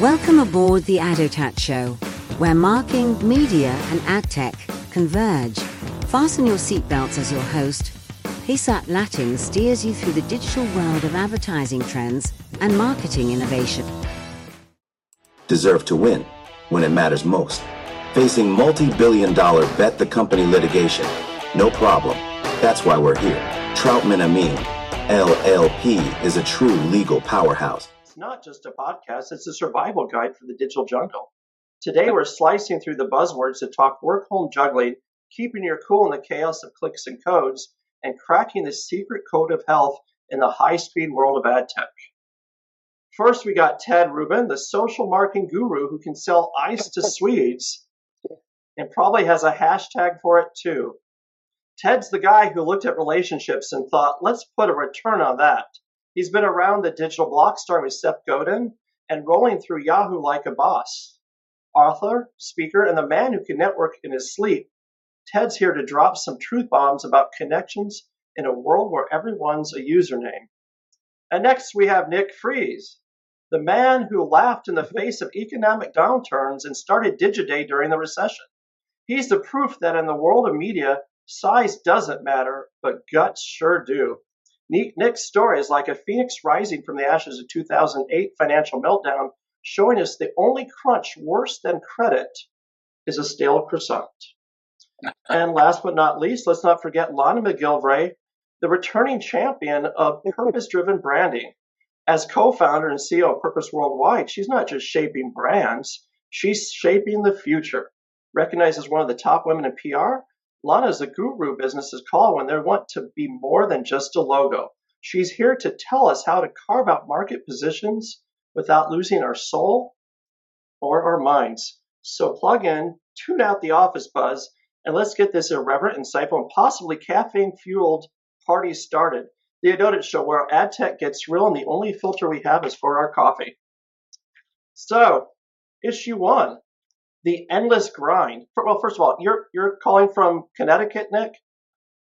Welcome aboard the AdOtat Show, where marking, media, and ad tech converge. Fasten your seatbelts as your host. Pesach Lattin steers you through the digital world of advertising trends and marketing innovation. Deserve to win when it matters most. Facing multi billion dollar bet the company litigation. No problem. That's why we're here. Troutman Amin, LLP, is a true legal powerhouse. It's not just a podcast, it's a survival guide for the digital jungle. Today, we're slicing through the buzzwords to talk work home juggling, keeping your cool in the chaos of clicks and codes, and cracking the secret code of health in the high speed world of ad tech. First, we got Ted Rubin, the social marketing guru who can sell ice to Swedes and probably has a hashtag for it too. Ted's the guy who looked at relationships and thought, let's put a return on that. He's been around the digital block starting with Seth Godin and rolling through Yahoo like a boss. Author, speaker, and the man who can network in his sleep, Ted's here to drop some truth bombs about connections in a world where everyone's a username. And next we have Nick Friese, the man who laughed in the face of economic downturns and started Digiday during the recession. He's the proof that in the world of media, size doesn't matter, but guts sure do. Nick's story is like a phoenix rising from the ashes of 2008 financial meltdown, showing us the only crunch worse than credit is a stale croissant. and last but not least, let's not forget Lana McGilvray, the returning champion of purpose-driven branding. As co-founder and CEO of Purpose Worldwide, she's not just shaping brands, she's shaping the future. Recognized as one of the top women in PR, Lana is a guru businesses call when they want to be more than just a logo. She's here to tell us how to carve out market positions without losing our soul or our minds. So plug in, tune out the office buzz, and let's get this irreverent, insightful, and possibly caffeine fueled party started. The AdOtat Show, where ad tech gets real and the only filter we have is for our coffee. So, issue one the endless grind. Well, first of all, you're you're calling from Connecticut, Nick.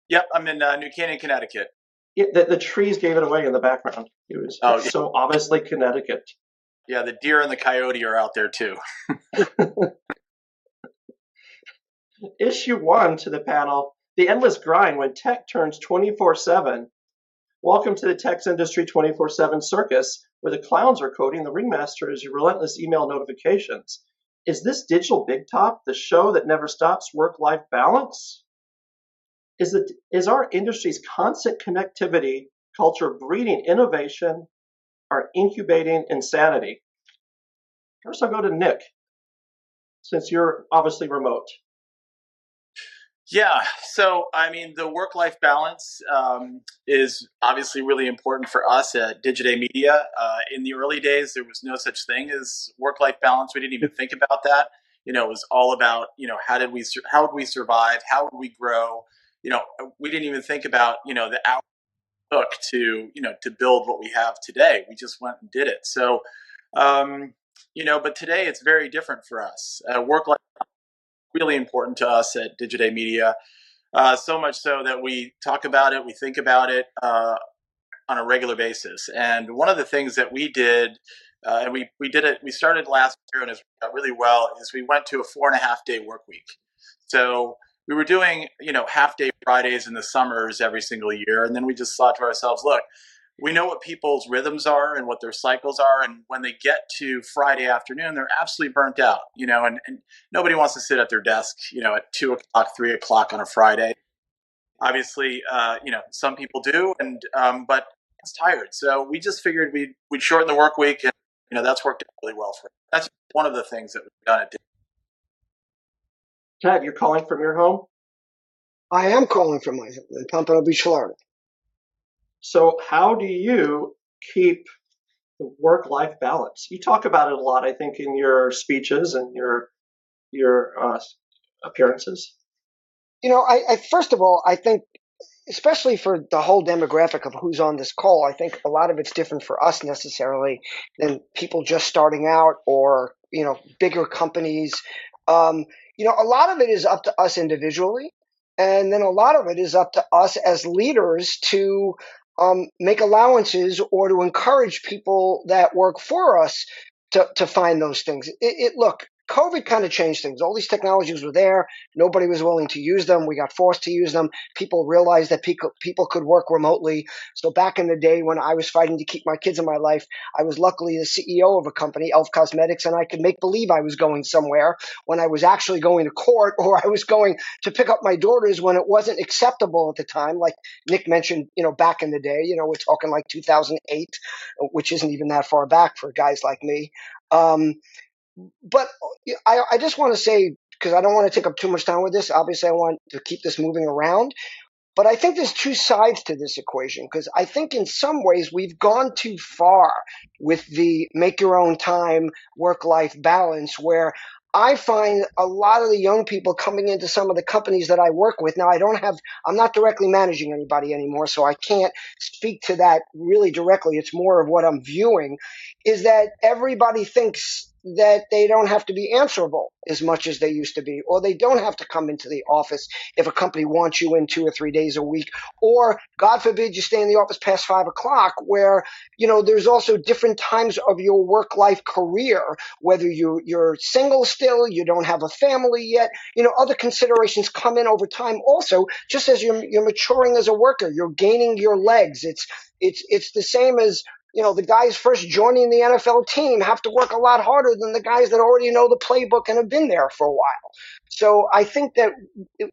Yep, I'm in uh, New Canaan, Connecticut. Yeah, the, the trees gave it away in the background. It was oh, yeah. so obviously Connecticut. Yeah, the deer and the coyote are out there too. Issue one to the panel: the endless grind when tech turns 24/7. Welcome to the tech industry 24/7 circus, where the clowns are coding, the ringmaster is your relentless email notifications. Is this Digital Big Top, the show that never stops work life balance? Is, it, is our industry's constant connectivity culture breeding innovation or incubating insanity? First, I'll go to Nick, since you're obviously remote. Yeah, so I mean, the work life balance um, is obviously really important for us at Digiday Media. Uh, in the early days, there was no such thing as work life balance. We didn't even think about that. You know, it was all about you know how did we how would we survive? How would we grow? You know, we didn't even think about you know the hour took to you know to build what we have today. We just went and did it. So, um, you know, but today it's very different for us. Uh, work life really important to us at Digiday Media. Uh, so much so that we talk about it, we think about it uh, on a regular basis. And one of the things that we did, uh, and we, we did it, we started last year and it's got really well, is we went to a four and a half day work week. So we were doing, you know, half day Fridays in the summers every single year. And then we just thought to ourselves, look, we know what people's rhythms are and what their cycles are and when they get to friday afternoon they're absolutely burnt out you know and, and nobody wants to sit at their desk you know at two o'clock three o'clock on a friday. Obviously uh, you know some people do and um, but it's tired. So we just figured we'd, we'd shorten the work week and you know that's worked out really well for us. That's one of the things that we've done at Ted, you're calling from your home? I am calling from my home in pompano beach florida so, how do you keep the work-life balance? You talk about it a lot, I think, in your speeches and your your uh, appearances. You know, I, I first of all, I think, especially for the whole demographic of who's on this call, I think a lot of it's different for us necessarily than people just starting out or you know bigger companies. Um, you know, a lot of it is up to us individually. And then a lot of it is up to us as leaders to um, make allowances or to encourage people that work for us to, to find those things. It, it look, COVID kind of changed things. All these technologies were there. Nobody was willing to use them. We got forced to use them. People realized that people, people could work remotely. So back in the day when I was fighting to keep my kids in my life, I was luckily the CEO of a company, Elf Cosmetics, and I could make believe I was going somewhere when I was actually going to court or I was going to pick up my daughters when it wasn't acceptable at the time. Like Nick mentioned, you know, back in the day, you know, we're talking like 2008, which isn't even that far back for guys like me. Um, but I, I just want to say because I don't want to take up too much time with this. Obviously, I want to keep this moving around. But I think there's two sides to this equation because I think in some ways we've gone too far with the make your own time work life balance where I find a lot of the young people coming into some of the companies that I work with. Now, I don't have, I'm not directly managing anybody anymore, so I can't speak to that really directly. It's more of what I'm viewing is that everybody thinks that they don't have to be answerable as much as they used to be, or they don't have to come into the office if a company wants you in two or three days a week, or God forbid you stay in the office past five o'clock, where you know there's also different times of your work life career, whether you you're single still, you don't have a family yet, you know other considerations come in over time. Also, just as you're you're maturing as a worker, you're gaining your legs. It's it's it's the same as you know, the guys first joining the NFL team have to work a lot harder than the guys that already know the playbook and have been there for a while. So I think that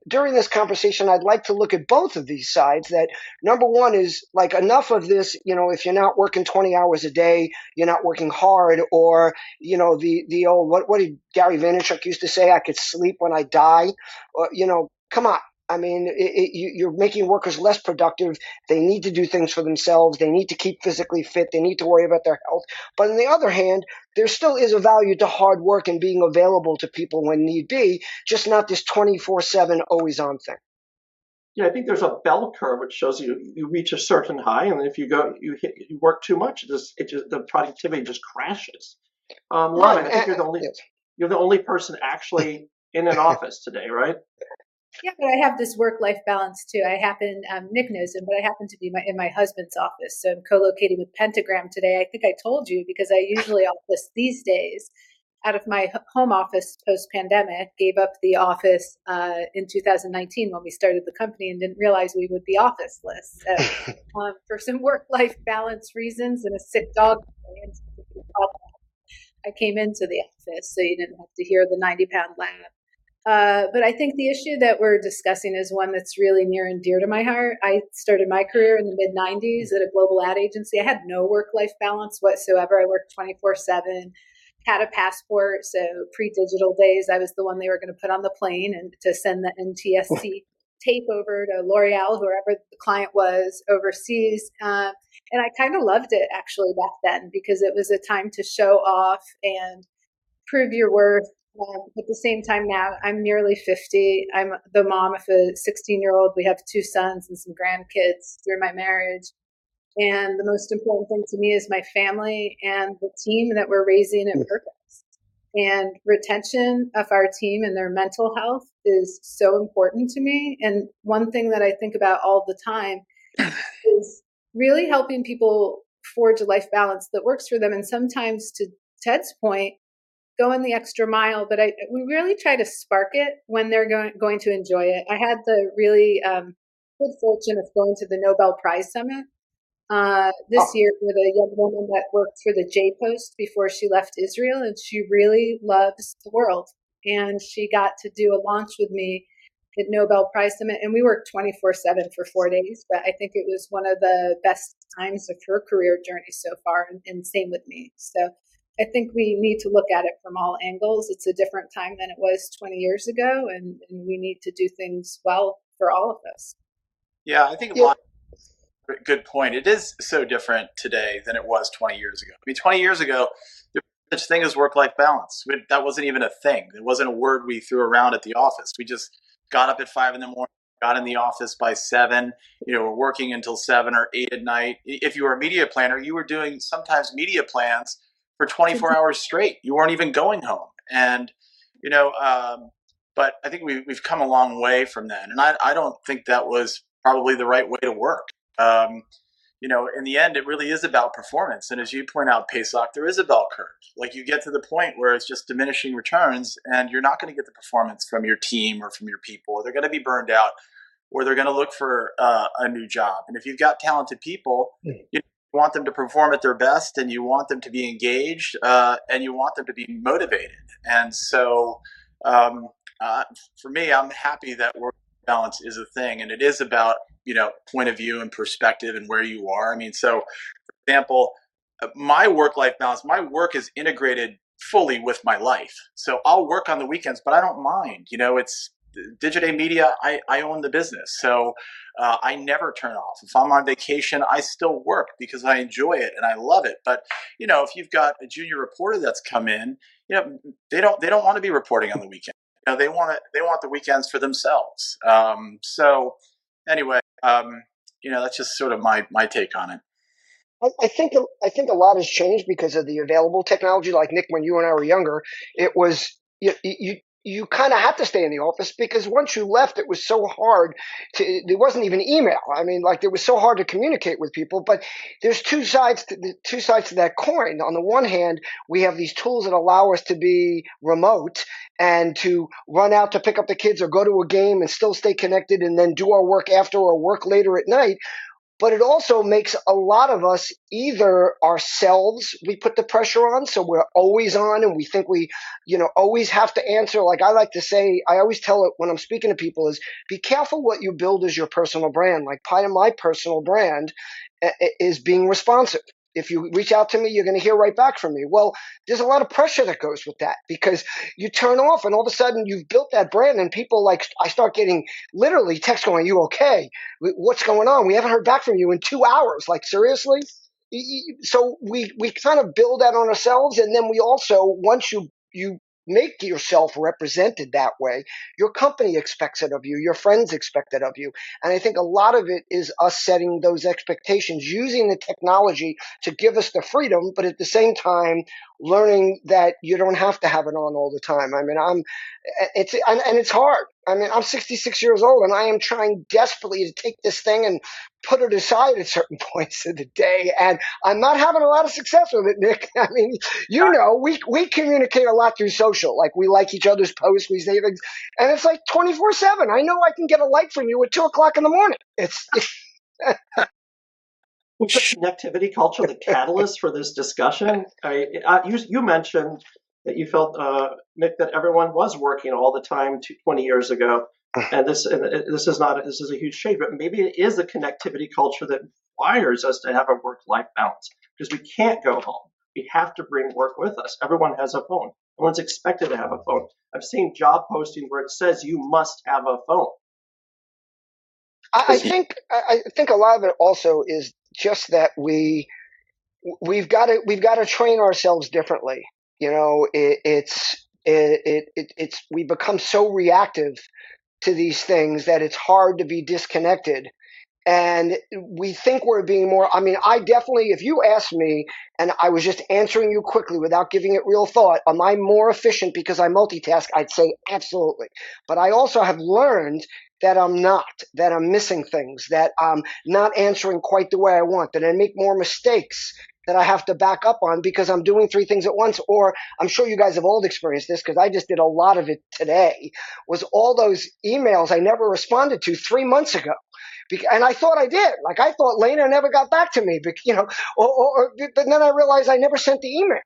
during this conversation, I'd like to look at both of these sides. That number one is like enough of this, you know, if you're not working 20 hours a day, you're not working hard, or, you know, the, the old, what, what did Gary Vaynerchuk used to say? I could sleep when I die. Or, you know, come on. I mean, it, it, you're making workers less productive. They need to do things for themselves. They need to keep physically fit. They need to worry about their health. But on the other hand, there still is a value to hard work and being available to people when need be, just not this 24 7 always on thing. Yeah, I think there's a bell curve which shows you you reach a certain high, and if you go you hit, you work too much, it just, it just the productivity just crashes. Um, right. I think you're the only yes. you're the only person actually in an office today, right? Yeah, but I have this work life balance too. I happen, um, Nick knows him, but I happen to be my, in my husband's office. So I'm co locating with Pentagram today. I think I told you because I usually office these days out of my home office post pandemic, gave up the office uh, in 2019 when we started the company and didn't realize we would be officeless. So, um, for some work life balance reasons and a sick dog, I came into the office so you didn't have to hear the 90 pound lab. Uh, but I think the issue that we're discussing is one that's really near and dear to my heart. I started my career in the mid 90s at a global ad agency. I had no work life balance whatsoever. I worked 24 7, had a passport. So, pre digital days, I was the one they were going to put on the plane and to send the NTSC tape over to L'Oreal, whoever the client was overseas. Uh, and I kind of loved it actually back then because it was a time to show off and prove your worth um, at the same time now, I'm nearly 50. I'm the mom of a 16 year old. We have two sons and some grandkids through my marriage. And the most important thing to me is my family and the team that we're raising at purpose. And retention of our team and their mental health is so important to me. And one thing that I think about all the time is really helping people forge a life balance that works for them. And sometimes, to Ted's point, going the extra mile, but I we really try to spark it when they're going going to enjoy it. I had the really um, good fortune of going to the Nobel Prize Summit uh, this oh. year with a young woman that worked for the J Post before she left Israel, and she really loves the world. And she got to do a launch with me at Nobel Prize Summit, and we worked 24 7 for four days. But I think it was one of the best times of her career journey so far, and, and same with me. So I think we need to look at it from all angles. It's a different time than it was 20 years ago, and, and we need to do things well for all of us. Yeah, I think a lot. Good point. It is so different today than it was 20 years ago. I mean, 20 years ago, there was such thing as work-life balance. That wasn't even a thing. It wasn't a word we threw around at the office. We just got up at five in the morning, got in the office by seven. You know, we're working until seven or eight at night. If you were a media planner, you were doing sometimes media plans for 24 hours straight. You weren't even going home. And, you know, um, but I think we, we've come a long way from then. And I, I don't think that was probably the right way to work. Um, you know, in the end, it really is about performance. And as you point out, Pesach, there is a bell curve. Like you get to the point where it's just diminishing returns, and you're not going to get the performance from your team or from your people. They're going to be burned out, or they're going to look for uh, a new job. And if you've got talented people, mm. you want them to perform at their best, and you want them to be engaged, uh, and you want them to be motivated. And so, um, uh, for me, I'm happy that work balance is a thing, and it is about you know point of view and perspective and where you are. I mean so for example uh, my work life balance my work is integrated fully with my life. So i'll work on the weekends but i don't mind. You know it's Digiday Media, I, I own the business. So uh, I never turn off. If I'm on vacation, I still work because I enjoy it and I love it. But, you know, if you've got a junior reporter that's come in, you know, they don't, they don't want to be reporting on the weekend. You know, they want to, they want the weekends for themselves. Um, so anyway, um, you know, that's just sort of my my take on it. I, think I think a lot has changed because of the available technology. Like Nick, when you and I were younger, it was you, you you kind of had to stay in the office because once you left, it was so hard to, there wasn't even email. I mean, like it was so hard to communicate with people, but there's two sides to the two sides to that coin. On the one hand, we have these tools that allow us to be remote and to run out to pick up the kids or go to a game and still stay connected and then do our work after or work later at night but it also makes a lot of us either ourselves we put the pressure on so we're always on and we think we you know always have to answer. Like i like to say i always tell it when i'm speaking to people is be careful what you build as your personal brand. Like part of my personal brand eh, eh, is being responsive if you reach out to me, you're going to hear right back from me. Well, there's a lot of pressure that goes with that because you turn off and all of a sudden you've built that brand and people like, I start getting literally text going, you okay? What's going on? We haven't heard back from you in two hours. Like, seriously? So we, we kind of build that on ourselves. And then we also, once you, you make yourself represented that way. Your company expects it of you. Your friends expect it of you. And I think a lot of it is us setting those expectations, using the technology to give us the freedom, but at the same time, learning that you don't have to have it on all the time. I mean, I'm, it's, and, and it's hard. I mean, I'm 66 years old and I am trying desperately to take this thing and put it aside at certain points of the day. And I'm not having a lot of success with it, Nick. I mean, you know, we, we communicate a lot through social. Like we like each other's posts, we say things, and it's like 24 seven. I know I can get a like from you at two o'clock in the morning. It's, connectivity culture the catalyst for this discussion? I, I, you, you mentioned that you felt, uh, Nick, that everyone was working all the time 20 years ago. And this, and this is not, this is a huge change, but maybe it is a connectivity culture that requires us to have a work-life balance because we can't go home. We have to bring work with us. Everyone has a phone. Everyone's expected to have a phone. I've seen job postings where it says you must have a phone. I think I think a lot of it also is just that we we've got to we've got to train ourselves differently. You know, it, it's it, it, it's we become so reactive to these things that it's hard to be disconnected. And we think we're being more i mean i definitely if you asked me and i was just answering you quickly without giving it real thought am i more efficient because i multitask? I'd say absolutely. But i also have learned that i'm not that i'm missing things that i'm not answering quite the way i want that i make more mistakes that I have to back up on because I'm doing three things at once. Or I'm sure you guys have all experienced this because I just did a lot of it today was all those emails I never responded to three months ago. And I thought I did. Like I thought Lena never got back to me, but you know, or, or, but then I realized I never sent the email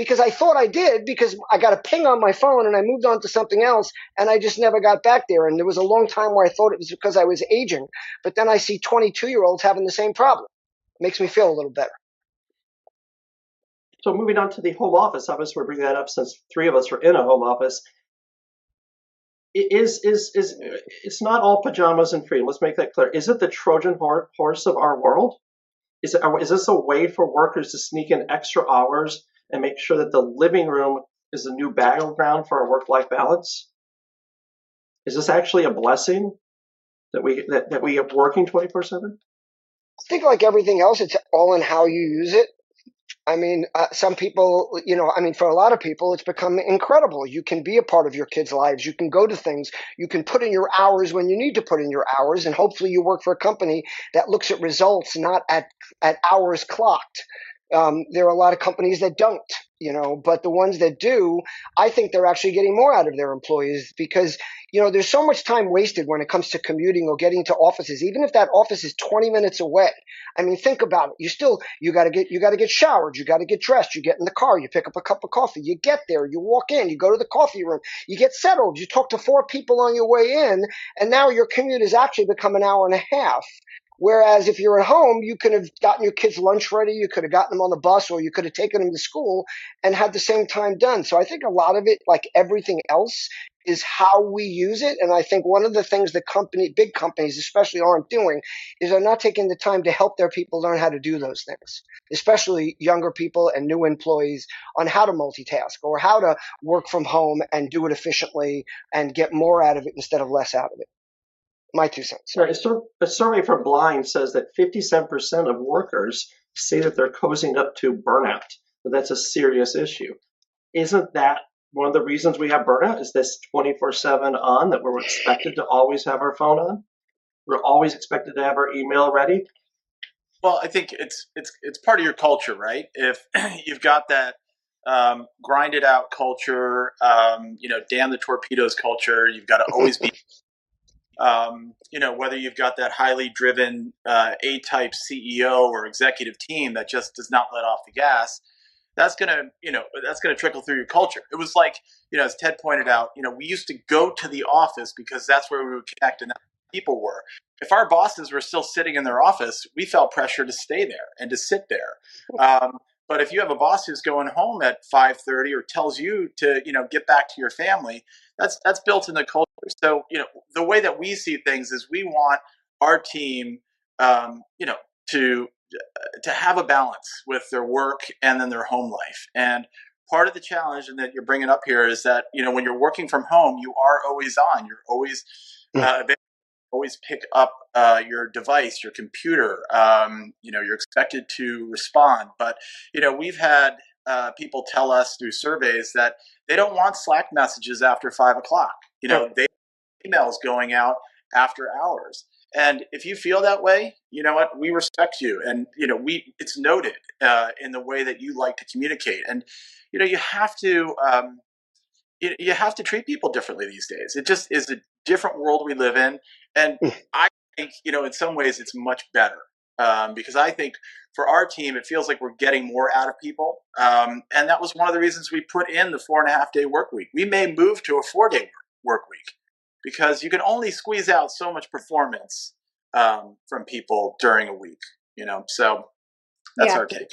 because I thought I did because I got a ping on my phone and I moved on to something else and I just never got back there. And there was a long time where I thought it was because I was aging, but then I see 22 year olds having the same problem. It makes me feel a little better. So moving on to the home office, obviously we're bringing that up since three of us are in a home office. It is is is it's not all pajamas and freedom. Let's make that clear. Is it the Trojan horse of our world? Is it is this a way for workers to sneak in extra hours and make sure that the living room is a new battleground for our work life balance? Is this actually a blessing that we that, that we are working twenty four seven? I think like everything else, it's all in how you use it. I mean, uh, some people, you know, I mean, for a lot of people, it's become incredible. You can be a part of your kids' lives. You can go to things. You can put in your hours when you need to put in your hours, and hopefully, you work for a company that looks at results, not at at hours clocked. Um, there are a lot of companies that don't, you know, but the ones that do, I think they're actually getting more out of their employees because, you know, there's so much time wasted when it comes to commuting or getting to offices, even if that office is 20 minutes away. I mean, think about it. You still, you gotta get, you gotta get showered, you gotta get dressed, you get in the car, you pick up a cup of coffee, you get there, you walk in, you go to the coffee room, you get settled, you talk to four people on your way in, and now your commute has actually become an hour and a half. Whereas if you're at home, you could have gotten your kids lunch ready, you could have gotten them on the bus, or you could have taken them to school and had the same time done. So I think a lot of it, like everything else, is how we use it. And I think one of the things that company, big companies especially aren't doing is they're not taking the time to help their people learn how to do those things, especially younger people and new employees on how to multitask or how to work from home and do it efficiently and get more out of it instead of less out of it my two cents. Right. A survey from Blind says that 57% of workers say that they're cozying up to burnout. That that's a serious issue. Isn't that one of the reasons we have burnout? Is this 24/7 on that we're expected to always have our phone on? We're always expected to have our email ready. Well, I think it's it's it's part of your culture, right? If you've got that um, grinded out culture, um, you know, damn the torpedoes culture, you've got to always be um, you know, whether you've got that highly driven uh, A-type CEO or executive team that just does not let off the gas, that's gonna, you know, that's gonna trickle through your culture. It was like, you know, as Ted pointed out, you know, we used to go to the office because that's where we would connect and people were. If our bosses were still sitting in their office, we felt pressure to stay there and to sit there. Um, but if you have a boss who's going home at 5:30 or tells you to, you know, get back to your family, that's that's built in the culture. So, you know, the way that we see things is we want our team, um, you know, to to have a balance with their work and then their home life. And part of the challenge and that you're bringing up here is that you know when you're working from home, you are always on. You're always uh, always pick up uh, your device, your computer. Um, you know, you're expected to respond. But you know, we've had uh, people tell us through surveys that they don't want Slack messages after five o'clock. You know, they emails going out after hours. And if you feel that way, you know what? We respect you, and you know we. It's noted uh, in the way that you like to communicate, and you know you have to. Um, you, you have to treat people differently these days. It just is a different world we live in, and. I think you know in some ways it's much better um, because I think for our team, it feels like we're getting more out of people. Um, and that was one of the reasons we put in the four and a half day work week. We may move to a four day work week because you can only squeeze out so much performance um, from people during a week, you know? So that's yeah. our take.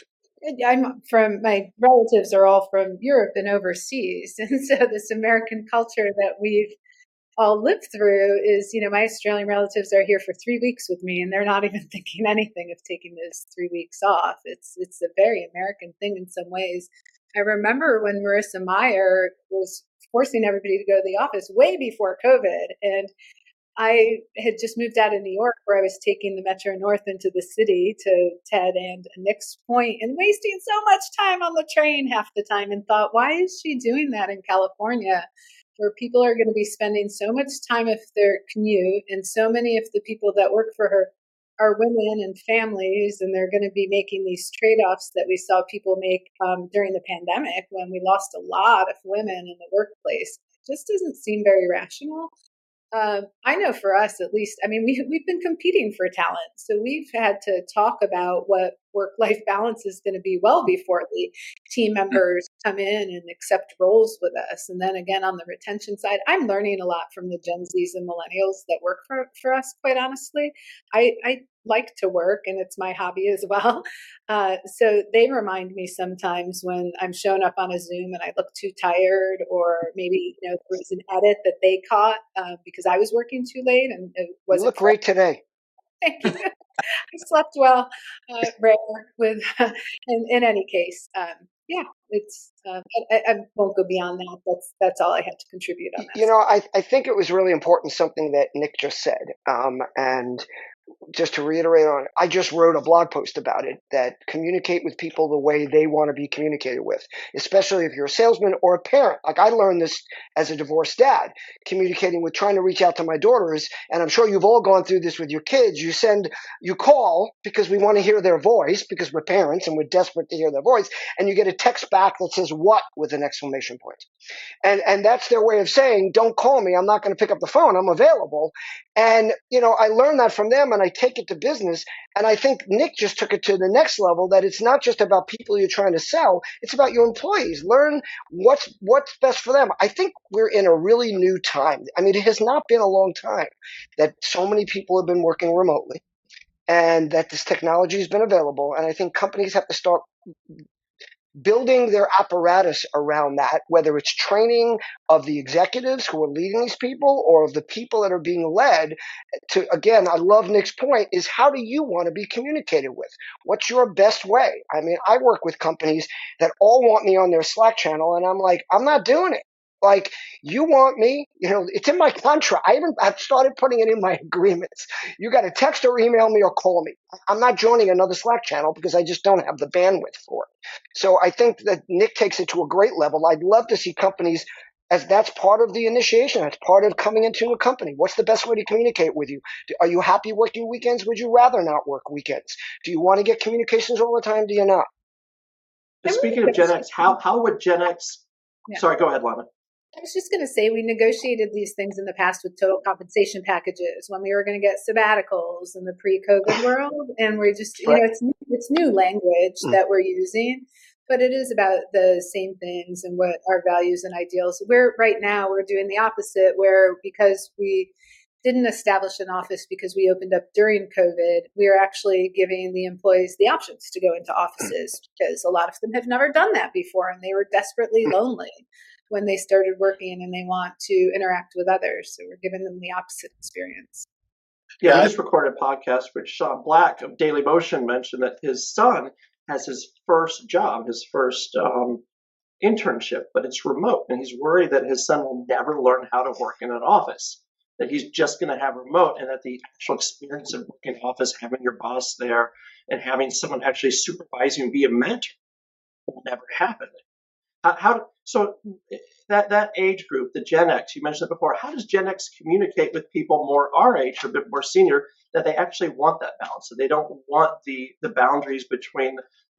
I'm from my relatives are all from Europe and overseas. And so this American culture that we've all lived through is, you know, my Australian relatives are here for three weeks with me, and they're not even thinking anything of taking those three weeks off. It's it's a very American thing in some ways. I remember when Marissa Mayer was forcing everybody to go to the office way before COVID, and I had just moved out of New York where I was taking the Metro North into the city to Ted and Nick's point and wasting so much time on the train half the time and thought, why is she doing that in California? Where people are going to be spending so much time of their commute, and so many of the people that work for her are women and families, and they're going to be making these trade offs that we saw people make um, during the pandemic when we lost a lot of women in the workplace. It just doesn't seem very rational. Um, I know for us, at least, I mean, we, we've been competing for talent. So we've had to talk about what work life balance is going to be well before the team mm. members come in and accept roles with us. And then again, on the retention side, I'm learning a lot from the Gen Zs and millennials that work for, for us, quite honestly. I, I like to work and it's my hobby as well. Uh, so they remind me sometimes when I'm showing up on a Zoom and I look too tired, or maybe you know there was an edit that they caught uh, because I was working too late and it wasn't. You look great today. Thank you. I slept well, uh, rare with. in, in any case, um, yeah, it's. Uh, I, I, won't go beyond that. That's that's all I had to contribute on that. You know, I I think it was really important something that Nick just said, um, and just to reiterate on, I just wrote a blog post about it that communicate with people the way they want to be communicated with, especially if you're a salesman or a parent. Like I learned this as a divorced dad, communicating with trying to reach out to my daughters. And I'm sure you've all gone through this with your kids. You send, you call because we want to hear their voice because we're parents and we're desperate to hear their voice. And you get a text back that says what with an exclamation point. And, and that's their way of saying, don't call me. I'm not going to pick up the phone. I'm available. And, you know, I learned that from them and I take it to business. And I think Nick just took it to the next level that it's not just about people you're trying to sell. It's about your employees. Learn what's, what's best for them. I think we're in a really new time. I mean, it has not been a long time that so many people have been working remotely and that this technology has been available. And I think companies have to start building their apparatus around that, whether it's training of the executives who are leading these people or of the people that are being led to, again, I love Nick's point is how do you want to be communicated with? What's your best way? I mean, I work with companies that all want me on their Slack channel and I'm like, I'm not doing it. Like you want me, you know, it's in my contract. I even I've started putting it in my agreements. You got to text or email me or call me. I'm not joining another Slack channel because I just don't have the bandwidth for it. So I think that Nick takes it to a great level. I'd love to see companies as that's part of the initiation. That's part of coming into a company. What's the best way to communicate with you? Are you happy working weekends? Would you rather not work weekends? Do you want to get communications all the time? Do you not? Speaking of Gen X, how, how would Gen X? Yeah. Sorry, go ahead, Lana. I was just going to say we negotiated these things in the past with total compensation packages when we were going to get sabbaticals in the pre-COVID world, and we're just you know it's new, it's new language mm. that we're using, but it is about the same things and what our values and ideals. We're right now we're doing the opposite, where because we didn't establish an office because we opened up during COVID, we are actually giving the employees the options to go into offices because a lot of them have never done that before and they were desperately mm. lonely when they started working and they want to interact with others. So we're giving them the opposite experience. Yeah, I just recorded a podcast with Sean Black of Daily Motion mentioned that his son has his first job, his first um, internship, but it's remote. And he's worried that his son will never learn how to work in an office, that he's just going to have remote, and that the actual experience of working in office, having your boss there, and having someone actually supervise you and be a mentor will never happen. How, how so that that age group, the Gen X, you mentioned it before. How does Gen X communicate with people more our age or a bit more senior that they actually want that balance? So they don't want the the boundaries between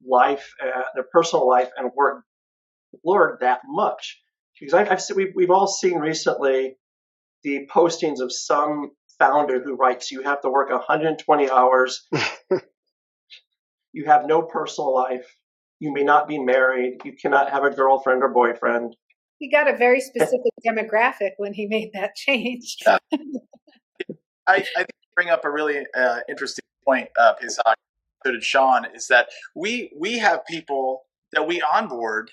life, uh, their personal life, and work blurred that much. Because I've, I've we've we've all seen recently the postings of some founder who writes, "You have to work 120 hours." you have no personal life you may not be married. You cannot have a girlfriend or boyfriend. He got a very specific demographic when he made that change. I, I think you bring up a really uh, interesting point, uh, Pesach, so did Sean, is that we we have people that we onboard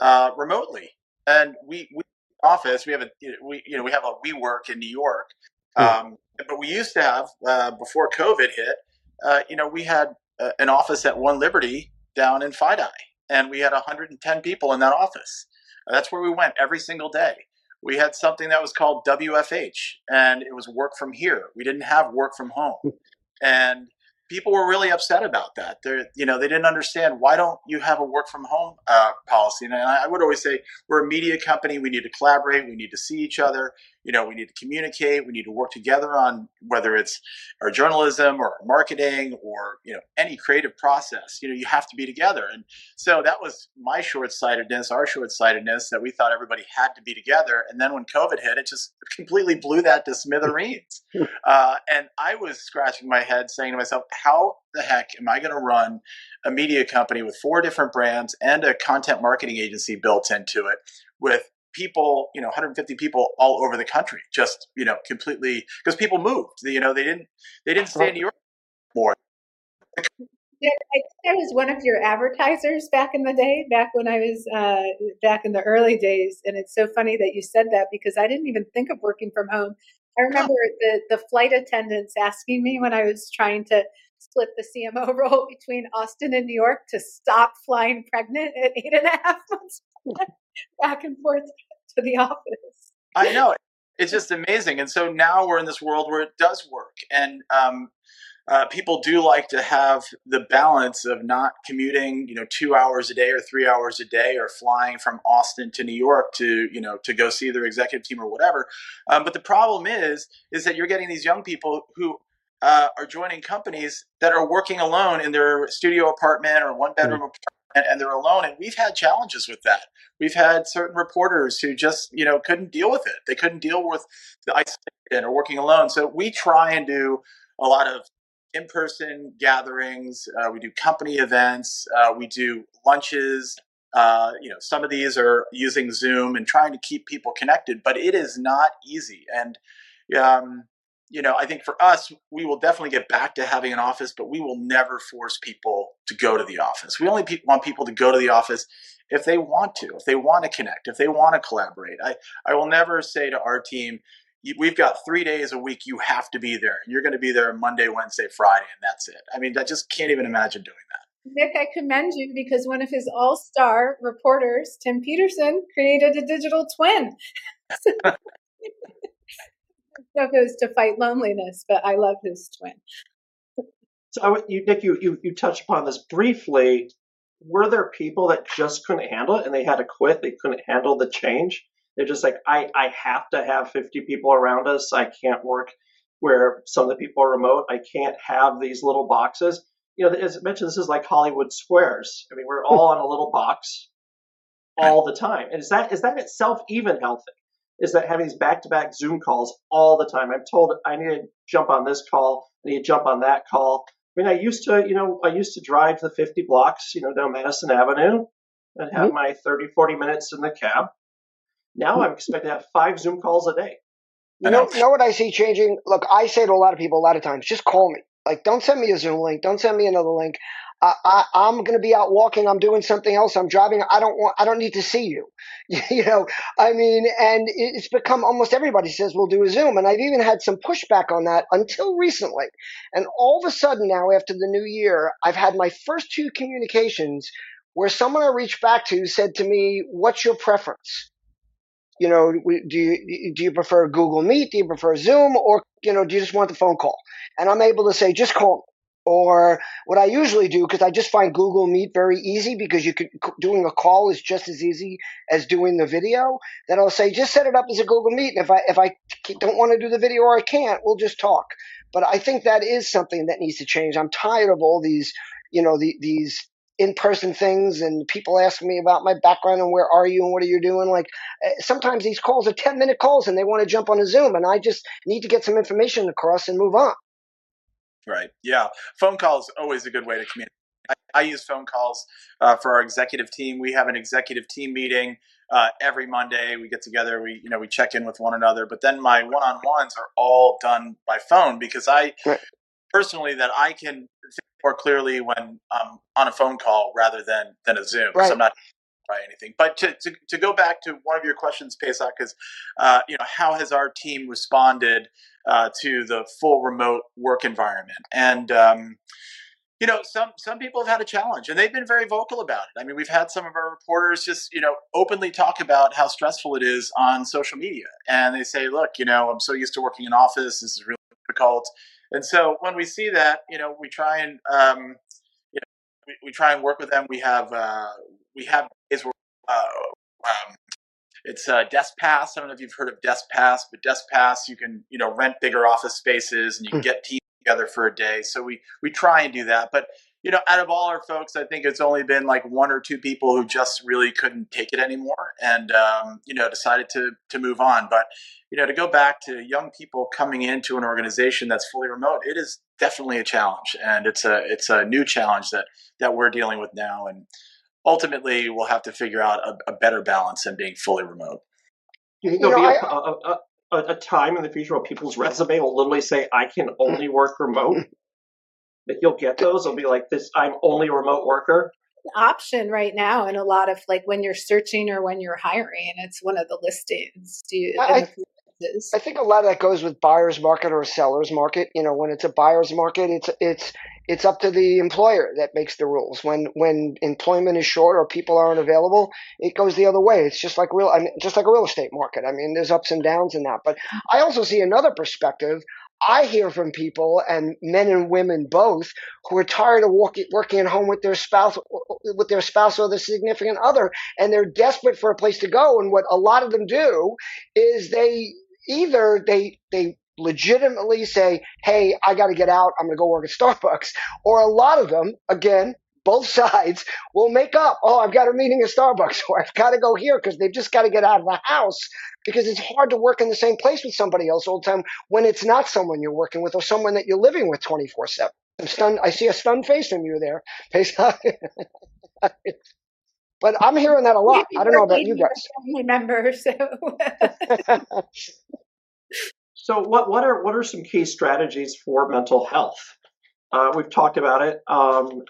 uh, remotely, and we, we office we have a we you know we have a WeWork in New York, hmm. um, but we used to have uh, before COVID hit, uh, you know we had uh, an office at One Liberty down in FiDi, and we had 110 people in that office. That's where we went every single day. We had something that was called WFH, and it was work from here. We didn't have work from home. And people were really upset about that. They, you know, they didn't understand why don't you have a work from home uh, policy. And I, I, would always say we're a media company. We need to collaborate. We need to see each other. You know, we need to communicate. We need to work together on whether it's our journalism or our marketing or you know any creative process. You know, you have to be together. And so that was my short sightedness, our short sightedness that we thought everybody had to be together. And then when COVID hit, it just completely blew that to smithereens. uh, and I was scratching my head, saying to myself, how the heck am I going to run a media company with four different brands and a content marketing agency built into it with people, you know, 150 people all over the country, just, you know, completely because people moved, you know, they didn't, they didn't stay in New York more. Yeah, I think I was one of your advertisers back in the day, back when I was uh, back in the early days. And it's so funny that you said that because I didn't even think of working from home. I remember the, the flight attendants asking me when I was trying to split the CMO role between Austin and New York to stop flying pregnant at eight and a half months back and forth to the office. I know. It's just amazing. And so now we're in this world where it does work. And um, uh, people do like to have the balance of not commuting, you know, two hours a day or three hours a day, or flying from Austin to New York to, you know, to go see their executive team or whatever. Um, but the problem is, is that you're getting these young people who uh, are joining companies that are working alone in their studio apartment or one bedroom mm-hmm. apartment, and they're alone. And we've had challenges with that. We've had certain reporters who just, you know, couldn't deal with it. They couldn't deal with the isolation or working alone. So we try and do a lot of in-person gatherings. Uh, we do company events. Uh, we do lunches. Uh, you know, some of these are using Zoom and trying to keep people connected, but it is not easy. And um, you know, I think for us, we will definitely get back to having an office, but we will never force people to go to the office. We only pe- want people to go to the office if they want to, if they want to connect, if they want to collaborate. I, I will never say to our team, we've got three days a week you have to be there you're going to be there monday wednesday friday and that's it i mean i just can't even imagine doing that nick i commend you because one of his all-star reporters tim peterson created a digital twin it was to fight loneliness but i love his twin so you, nick you, you, you touched upon this briefly were there people that just couldn't handle it and they had to quit they couldn't handle the change they're just like, I, I have to have 50 people around us. I can't work where some of the people are remote. I can't have these little boxes. You know, as I mentioned, this is like Hollywood Squares. I mean, we're all in a little box all the time. And is that is that itself even healthy? Is that having these back to back Zoom calls all the time? I'm told I need to jump on this call, I need to jump on that call. I mean, I used to, you know, I used to drive the 50 blocks, you know, down Madison Avenue and have mm-hmm. my 30, 40 minutes in the cab. Now I'm expected to have five Zoom calls a day. You know, know what I see changing? Look, I say to a lot of people a lot of times, just call me. Like, don't send me a Zoom link. Don't send me another link. I, I, I'm going to be out walking. I'm doing something else. I'm driving. I don't want. I don't need to see you. you know. I mean, and it's become almost everybody says we'll do a Zoom, and I've even had some pushback on that until recently. And all of a sudden now, after the new year, I've had my first two communications where someone I reached back to said to me, "What's your preference?" you know, do you do you prefer Google Meet? Do you prefer Zoom, or you know, do you just want the phone call? And I'm able to say, just call. Or what I usually do, because I just find Google Meet very easy, because you could doing a call is just as easy as doing the video. Then I'll say, just set it up as a Google Meet, and if I if I don't want to do the video or I can't, we'll just talk. But I think that is something that needs to change. I'm tired of all these, you know, the, these in-person things and people ask me about my background and where are you and what are you doing like eh, sometimes these calls are 10 minute calls and they want to jump on a zoom and i just need to get some information across and move on right yeah phone calls always a good way to communicate i, I use phone calls uh, for our executive team we have an executive team meeting uh, every monday we get together we you know we check in with one another but then my one-on-ones are all done by phone because i right. personally that i can think more clearly when I'm on a phone call rather than than a Zoom. Right. I'm not by anything. But to, to, to, go back to one of your questions, Pesach, is uh, you know how has our team responded uh, to the full remote work environment? And um, you know, some some people have had a challenge, and they've been very vocal about it. I mean, we've had some of our reporters just you know openly talk about how stressful it is on social media, and they say, "Look, you know, I'm so used to working in office. This is really difficult." And so when we see that, you know, we try and um, we, we, try and work with them. We have uh, we have is uh, um, it's uh, Desk Pass. I don't know if you've heard of Desk Pass, but Desk Pass you can you know rent bigger office spaces and you can hmm. get teams together for a day. So we we try and do that, but you know, out of all our folks, I think it's only been like one or two people who just really couldn't take it anymore, and um, you know, decided to to move on. But you know, to go back to young people coming into an organization that's fully remote, it is definitely a challenge, and it's a it's a new challenge that that we're dealing with now, and ultimately we'll have to figure out a, a better balance than being fully remote. Do you think there'll be a, a, a, a time in the future where people's resume will literally say, "I can only work remote"? that you'll get those. It'll be like this: I'm only a remote worker. Option right now, and a lot of like when you're searching or when you're hiring, it's one of the listings. Do you? I, I think a lot of that goes with buyer's market or seller's market. You know, when it's a buyer's market, it's it's it's up to the employer that makes the rules. When when employment is short or people aren't available, it goes the other way. It's just like real, I mean, just like a real estate market. I mean, there's ups and downs in that. But I also see another perspective I hear from people and men and women both who are tired of working at home with their spouse, with their spouse or their significant other, and they're desperate for a place to go. And what a lot of them do is they either they they legitimately say, "Hey, I got to get out. I'm going to go work at Starbucks," or a lot of them, again, both sides will make up. Oh, I've got a meeting at Starbucks, or I've got to go here because they've just got to get out of the house because it's hard to work in the same place with somebody else all the time when it's not someone you're working with or someone that you're living with 24 seven. I'm stunned. I see a stunned face from you there. but I'm hearing that a lot. I don't know about you guys. Family member, so. So what what are what are some key strategies for mental health? Uh, we've talked about it. Um,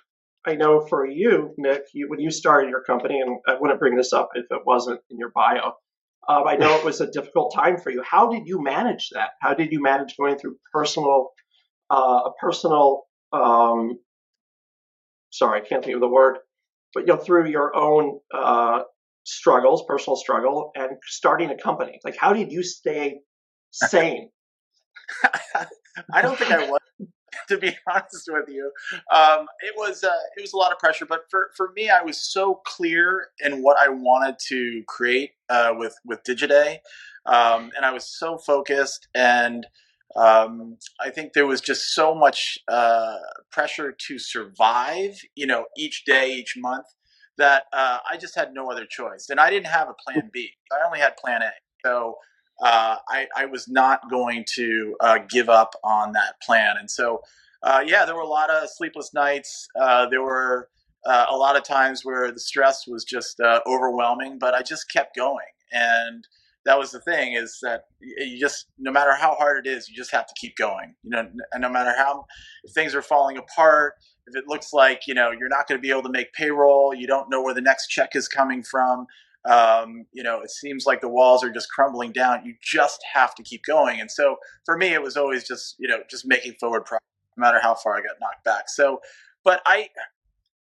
I know for you, Nick, you, when you started your company, and I wouldn't bring this up if it wasn't in your bio. Um, I know it was a difficult time for you. How did you manage that? How did you manage going through personal, uh, a personal, um, sorry, I can't think of the word, but you know, through your own uh, struggles, personal struggle, and starting a company? Like, how did you stay sane? I don't think I was. to be honest with you. Um, it was uh, it was a lot of pressure, but for, for me, I was so clear in what I wanted to create uh, with with Digiday, um, and I was so focused, and um, I think there was just so much uh, pressure to survive, you know, each day, each month, that uh, I just had no other choice, and I didn't have a plan B. I only had plan A. So uh, I, I, was not going to uh, give up on that plan. And so, uh, yeah, there were a lot of sleepless nights. Uh, there were uh, a lot of times where the stress was just overwhelming, but I just kept going. And that was the thing is that you just, no matter how hard it is, you just have to keep going. You know, and no matter how things are falling apart, if it looks like you know you're not going to be able to make payroll, you don't know where the next check is coming from um, you know, it seems like the walls are just crumbling down. You just have to keep going. And so for me, it was always just, you know, just making forward progress, no matter how far I got knocked back. So, but I,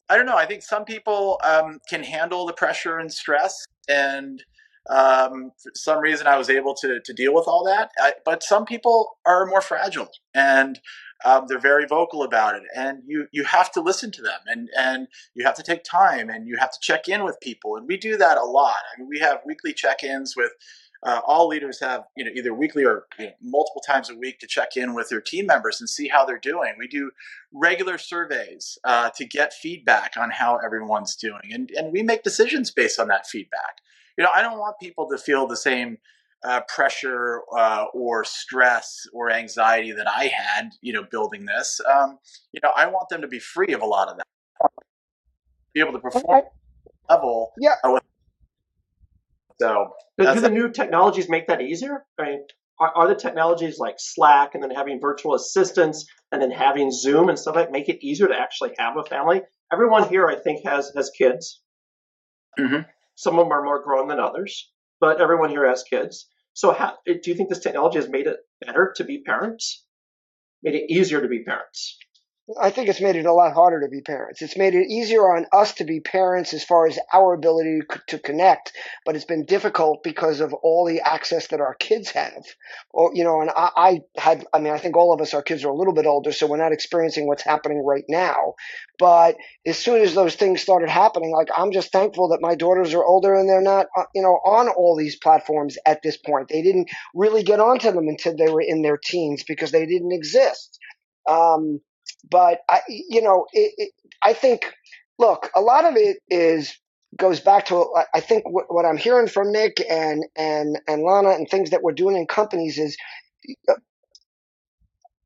I don't know. I think some people um, can handle the pressure and stress, and um, for some reason I was able to to deal with all that. I, but some people are more fragile, and um, they're very vocal about it, and you you have to listen to them, and and you have to take time, and you have to check in with people, and we do that a lot. I mean, we have weekly check-ins with. Uh, all leaders have, you know, either weekly or you know, multiple times a week to check in with their team members and see how they're doing. We do regular surveys uh, to get feedback on how everyone's doing, and and we make decisions based on that feedback. You know, I don't want people to feel the same uh, pressure uh, or stress or anxiety that I had, you know, building this. Um, you know, I want them to be free of a lot of that, be able to perform okay. level. Yeah. Uh, so, do the new technologies make that easier? I mean, are, are, the technologies like Slack and then having virtual assistants and then having Zoom and stuff like make it easier to actually have a family? Everyone here, I think, has has kids. Mm-hmm. Some of them are more grown than others but everyone here has kids. So, how, do you think this technology has made it better to be parents? Made it easier to be parents? I think it's made it a lot harder to be parents. It's made it easier on us to be parents as far as our ability to connect, but it's been difficult because of all the access that our kids have. Or, you know, and I, I had, I mean, I think all of us, our kids are a little bit older, so we're not experiencing what's happening right now. But as soon as those things started happening, like I'm just thankful that my daughters are older and they're not, uh, you know, on all these platforms at this point. They didn't really get onto them until they were in their teens because they didn't exist. Um, but I, you know, it, it, I think, look, a lot of it is goes back to I think what, what I'm hearing from Nick and and and Lana and things that we're doing in companies is uh,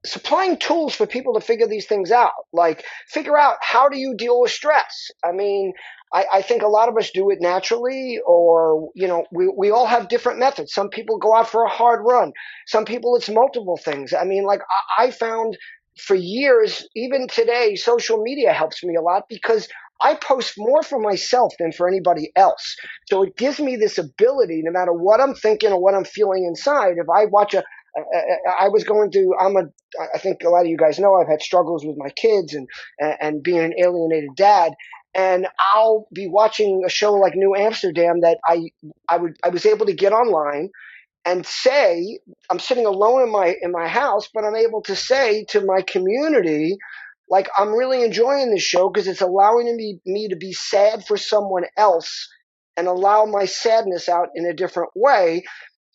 supplying tools for people to figure these things out. Like figure out how do you deal with stress. I mean, I, I, think a lot of us do it naturally, or you know, we we all have different methods. Some people go out for a hard run. Some people it's multiple things. I mean, like I, I found for years, even today, social media helps me a lot because I post more for myself than for anybody else. So it gives me this ability, no matter what I'm thinking or what I'm feeling inside. If I watch a, I was going to, I'm a, I think a lot of you guys know I've had struggles with my kids and, and being an alienated dad. And I'll be watching a show like New Amsterdam that I, I would, I was able to get online and say I'm sitting alone in my in my house, but I'm able to say to my community, like I'm really enjoying this show because it's allowing me me to be sad for someone else and allow my sadness out in a different way.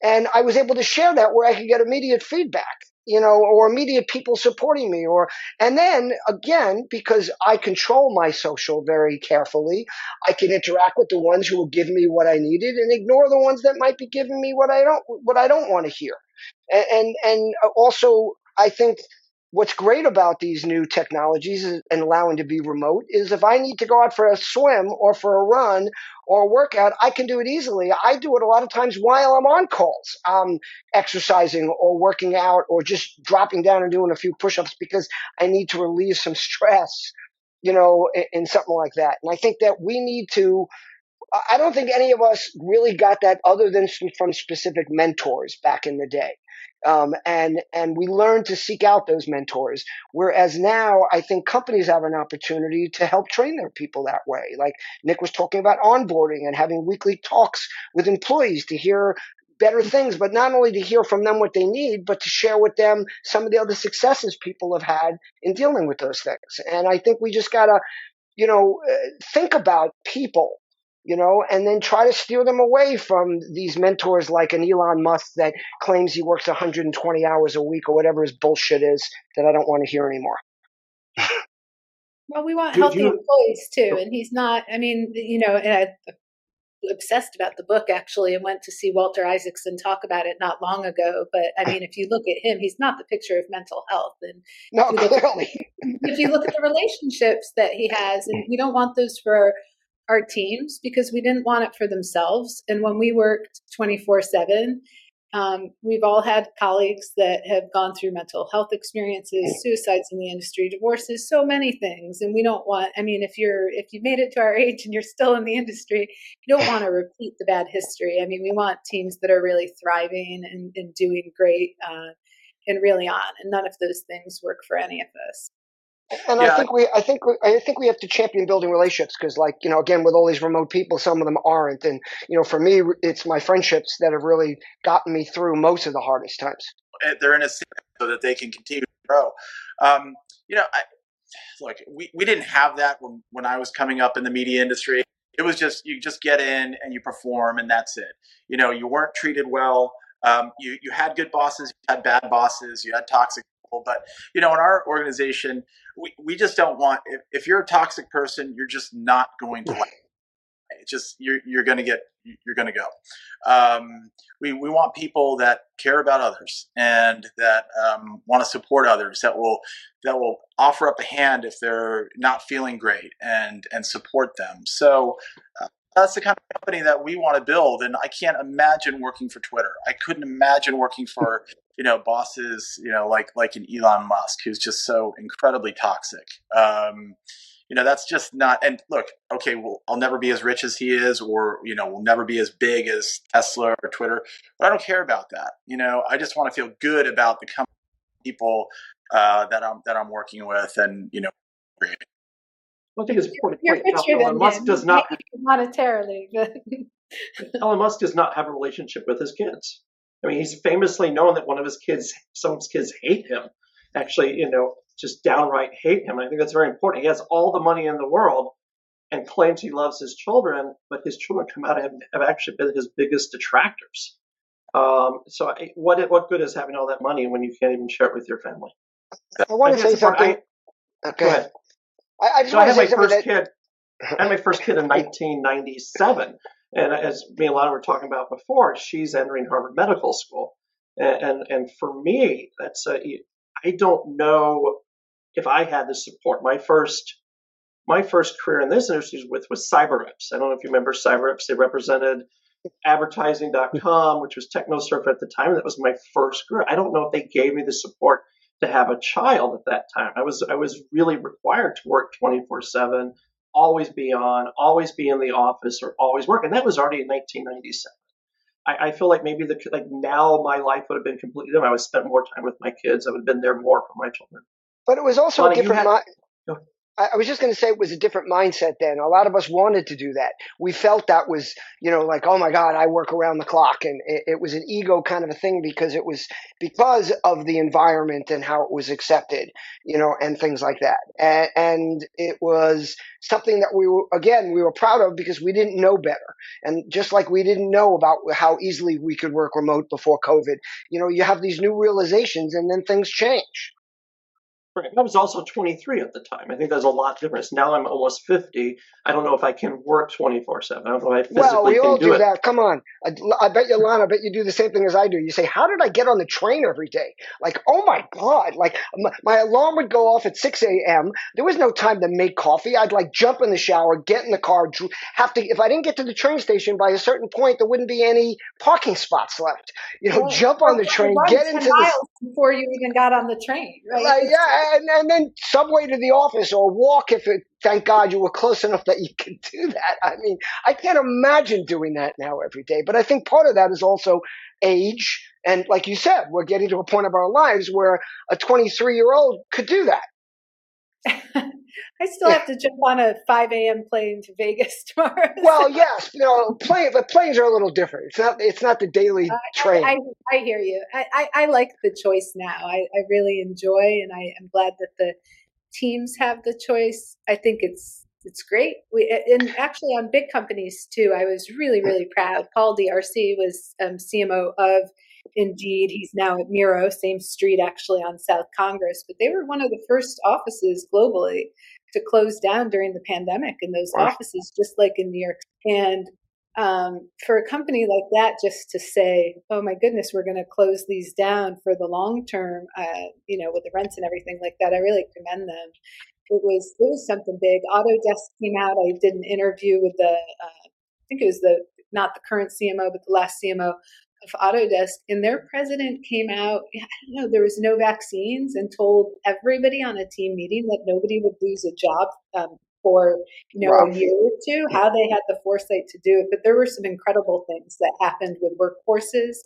And I was able to share that where I could get immediate feedback you know, or immediate people supporting me, or, and then again, because I control my social very carefully, I can interact with the ones who will give me what I needed and ignore the ones that might be giving me what I don't, what I don't want to hear. And, and, and also, I think what's great about these new technologies and allowing to be remote is if I need to go out for a swim or for a run or workout, I can do it easily. I do it a lot of times while I'm on calls, um, exercising or working out or just dropping down and doing a few push-ups because I need to relieve some stress, you know, in, in something like that. And I think that we need to I don't think any of us really got that other than from specific mentors back in the day. Um, and and we learn to seek out those mentors. Whereas now, I think companies have an opportunity to help train their people that way. Like Nick was talking about onboarding and having weekly talks with employees to hear better things, but not only to hear from them what they need, but to share with them some of the other successes people have had in dealing with those things. And I think we just gotta, you know, uh, think about people you know, and then try to steer them away from these mentors like an Elon Musk that claims he works 120 hours a week or whatever his bullshit is that I don't want to hear anymore. well, we want healthy you, employees too, and he's not. I mean, you know, and I obsessed about the book actually and went to see Walter Isaacson talk about it not long ago. But I mean, if you look at him, he's not the picture of mental health. And no, if clearly. If you look at the relationships that he has, and mm. we don't want those for our teams because we didn't want it for themselves. And when we worked 24 7, um, we've all had colleagues that have gone through mental health experiences, suicides in the industry, divorces, so many things. And we don't want, I mean, if you're, if you made it to our age and you're still in the industry, you don't want to repeat the bad history. I mean, we want teams that are really thriving and, and doing great uh, and really on. And none of those things work for any of us. And yeah. I think we, I think, I think we have to champion building relationships because, like, you know, again, with all these remote people, some of them aren't. And you know, for me, it's my friendships that have really gotten me through most of the hardest times. They're in a so that they can continue to grow. Um, you know, I, look, we, we didn't have that when, when I was coming up in the media industry. It was just you just get in and you perform and that's it. You know, you weren't treated well. Um, you you had good bosses, you had bad bosses, you had toxic people. But you know, in our organization, we, we just don't want if, if you're a toxic person, you're just not going to like it's just you're you're gonna get you're gonna go. Um, we we want people that care about others and that um, want to support others that will that will offer up a hand if they're not feeling great and and support them. So uh, that's the kind of company that we want to build. And I can't imagine working for Twitter. I couldn't imagine working for you know bosses you know like like an Elon Musk who's just so incredibly toxic. Um, you know that's just not. And look, okay, well, I'll never be as rich as he is, or you know, we'll never be as big as Tesla or Twitter. But I don't care about that. You know, I just want to feel good about the company people uh, that I'm that I'm working with, and you know. Well, I think it's important to point out Elon Musk does not monetarily. Elon Musk does not have a relationship with his kids. I mean, he's famously known that one of his kids, some of his kids hate him. Actually, you know, just downright hate him. I think that's very important. He has all the money in the world and claims he loves his children, but his children come out have, have actually been his biggest detractors. Um, so, I, what what good is having all that money when you can't even share it with your family? I want to say something. I, okay. I, I just so I say my first that... kid. I had my first kid in 1997, and as me and Lana were talking about before, she's entering Harvard Medical School, and and, and for me, that's a, I don't know if I had the support. My first my first career in this industry was with was CyberReps. I don't know if you remember CyberReps. They represented advertising.com, which was TeknoSurf at the time. That was my first career. I don't know if they gave me the support to have a child at that time. I was I was really required to work 24/7, always be on, always be in the office, or always work, and that was already in 1997. I, I feel like maybe the like now my life would have been completely different. I would have spent more time with my kids. I would have been there more for my children. But it was also Lonnie, a different. Had, mi- I was just going to say it was a different mindset then. A lot of us wanted to do that. We felt that was, you know, like, oh my God, I work around the clock. And it, it, was an ego kind of a thing because it was because of the environment and how it was accepted, you know, and things like that. And, and it was something that we were, again, we were proud of because we didn't know better. And just like we didn't know about how easily we could work remote before COVID, you know, you have these new realizations and then things change. Right. I was also 23 at the time. I think there's a lot difference. Now I'm almost 50. I don't know if I can work 24 7. I don't know if I physically Well, we all do, do that. Come on. I, I bet you, Lana, I bet you do the same thing as I do. You say, How did I get on the train every day? Like, oh my God. Like, my, my alarm would go off at 6 a.m. There was no time to make coffee. I'd like jump in the shower, get in the car, have to, if I didn't get to the train station by a certain point, there wouldn't be any parking spots left. You know, Well, jump on the train, get 10 into the miles before you even got on the train, right? like, yeah, and, and then subway to the office or walk if it. Thank God you were close enough that you could do that. I mean, I can't imagine doing that now every day. But I think part of that is also age, and like you said, we're getting to a point of our lives where a 23 year old could do that. I still have to jump on a 5 a.m. plane to Vegas tomorrow. Well, yes, you know, plane, but planes are a little different. It's not. It's not the daily train. I, I, I hear you. I, I, I like the choice now. I, I really enjoy, and I am glad that the teams have the choice. I think it's it's great. We and actually on big companies too. I was really really proud. Paul D'Arcy was um, CMO of Indeed. He's now at Miro, same street actually on South Congress. But they were one of the first offices globally to close down during the pandemic in those offices, just like in New York. And um, for a company like that, just to say, "Oh my goodness, we're going to close these down for the long term," uh, you know, with the rents and everything like that, I really commend them. It was it was something big. Autodesk came out. I did an interview with the, uh, I think it was the not the current CMO, but the last CMO of Autodesk, and their president came out. I don't know. There was no vaccines, and told everybody on a team meeting that nobody would lose a job um, for you know Wow. a year or two. How they had the foresight to do it, but there were some incredible things that happened with workforces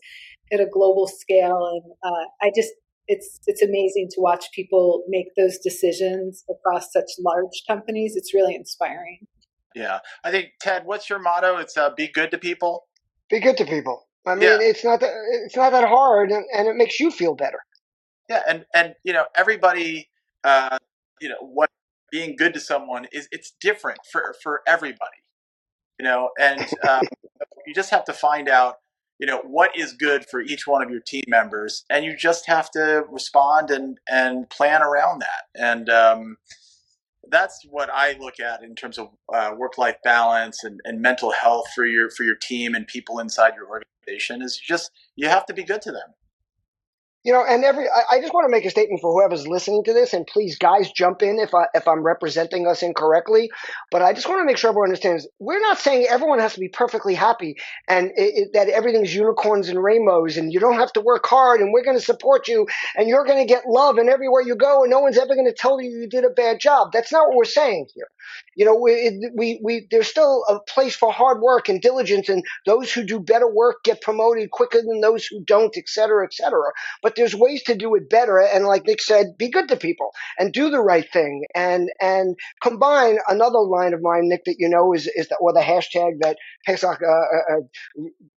at a global scale, and uh, I just it's it's amazing to watch people make those decisions across such large companies. It's really inspiring. Yeah, I think Ted, what's your motto? It's uh, be good to people. Be good to people. I mean, Yeah. it's not that it's not that hard, and, and it makes you feel better. Yeah, and and you know everybody, uh, you know what being good to someone is it's different for for everybody, you know, and um, you just have to find out you know what is good for each one of your team members, and you just have to respond and and plan around that, and um, that's what I look at in terms of uh, work life balance and, and mental health for your for your team and people inside your organization is just you have to be good to them. You know, and every I, I just want to make a statement for whoever's listening to this, and please, guys, jump in if I if I'm representing us incorrectly. But I just want to make sure everyone understands we're not saying everyone has to be perfectly happy and it, it, that everything's unicorns and rainbows, and you don't have to work hard, and we're going to support you, and you're going to get love, and everywhere you go, and no one's ever going to tell you you did a bad job. That's not what we're saying here. You know, we, we we there's still a place for hard work and diligence, and those who do better work get promoted quicker than those who don't, et cetera, et cetera but there's ways to do it better. And like nick said be good to people and do the right thing. And and combine another line of mine nick that you know is is the, or the hashtag that Pesach, uh, uh, uh,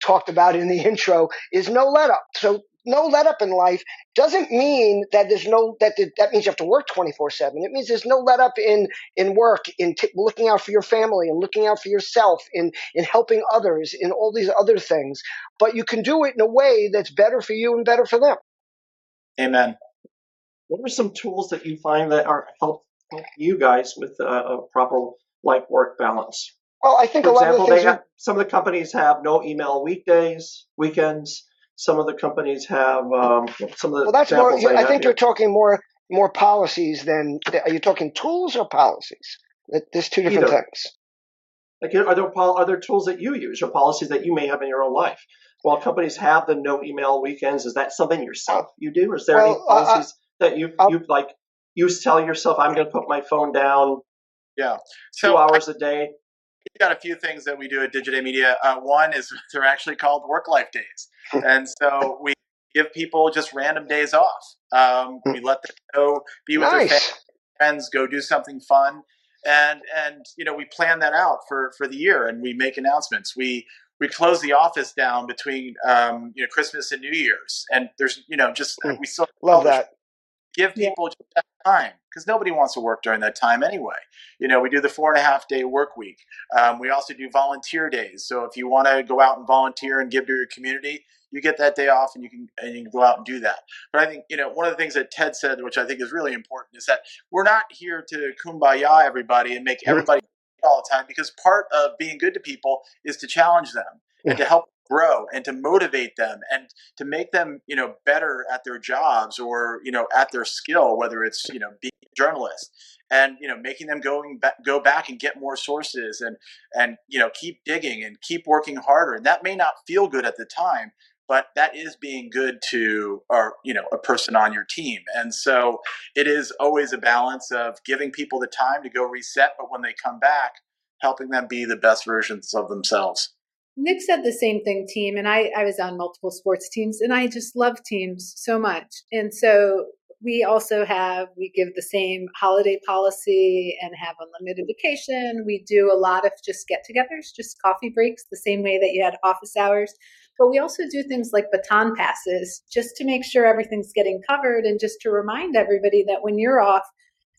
talked about in the intro is no let up. So no let up in life doesn't mean that there's no that that means you have to work 24 7 it means there's no let up in in work in t- looking out for your family and looking out for yourself in in helping others in all these other things. But you can do it in a way that's better for you and better for them Amen. What are some tools that you find that are help, help you guys with uh, a proper life work balance? Well, I think For a lot of example, the they things. have, some of the companies have no email weekdays, weekends. Some of the companies have um, some of the well, that's more. examples I think here. you're talking more more policies than. Are you talking tools or policies? There's two different Either. things. Like, are there are there tools that you use or policies that you may have in your own life? While companies have the no email weekends, is that something yourself you do, or is there any Well, uh, policies that you I'll- you like? You tell yourself, "I'm going to put my phone down Yeah. two So hours a day." we've got a few things that we do at Digiday Media. Uh, one is they're actually called work life days, and so we give people just random days off. Um, we let them go be with their friends, go do something fun, and and you know we plan that out for for the year, and we make announcements. We we close the office down between um, you know Christmas and New Year's, and there's you know just mm, we still love that give people yeah. time because nobody wants to work during that time anyway. You know, we do the four and a half day work week. Um, we also do volunteer days. So if you want to go out and volunteer and give to your community, you get that day off and you can and you can go out and do that. But I think you know one of the things that Ted said, which I think is really important, is that we're not here to kumbaya everybody and make everybody all the time because part of being good to people is to challenge them and to help grow and to motivate them and to make them you know better at their jobs or you know at their skill whether it's you know being a journalist and you know making them going back, go back and get more sources and and you know keep digging and keep working harder. And that may not feel good at the time but that is being good to or you know a person on your team and so it is always a balance of giving people the time to go reset but when they come back helping them be the best versions of themselves Nick said the same thing, team. And I, I was on multiple sports teams and I just love teams so much. And so we also have, we give the same holiday policy and have unlimited vacation. We do a lot of just get togethers, just coffee breaks, the same way that you had office hours. But we also do things like baton passes just to make sure everything's getting covered and just to remind everybody that when you're off,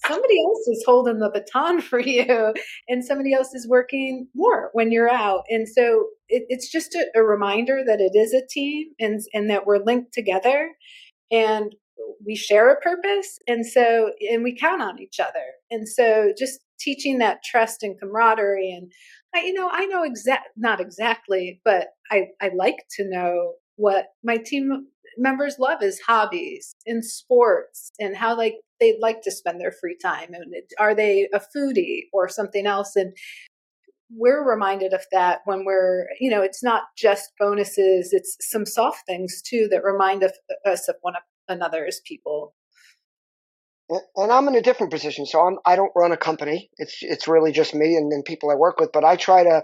somebody else is holding the baton for you and somebody else is working more when you're out. And so it, it's just a, a, reminder that it is a team and and that we're linked together and we share a purpose and so and we count on each other. And so just teaching that trust and camaraderie and I, you know i know exact not exactly but i i like to know what my team members love is hobbies and sports and how like they'd like to spend their free time and are they a foodie or something else? And we're reminded of that when we're you know it's not just bonuses it's some soft things too that remind uh, us of one another as people and I'm in a different position, so I'm I don't run a company. It's it's really just me and, and people I work with. But I try to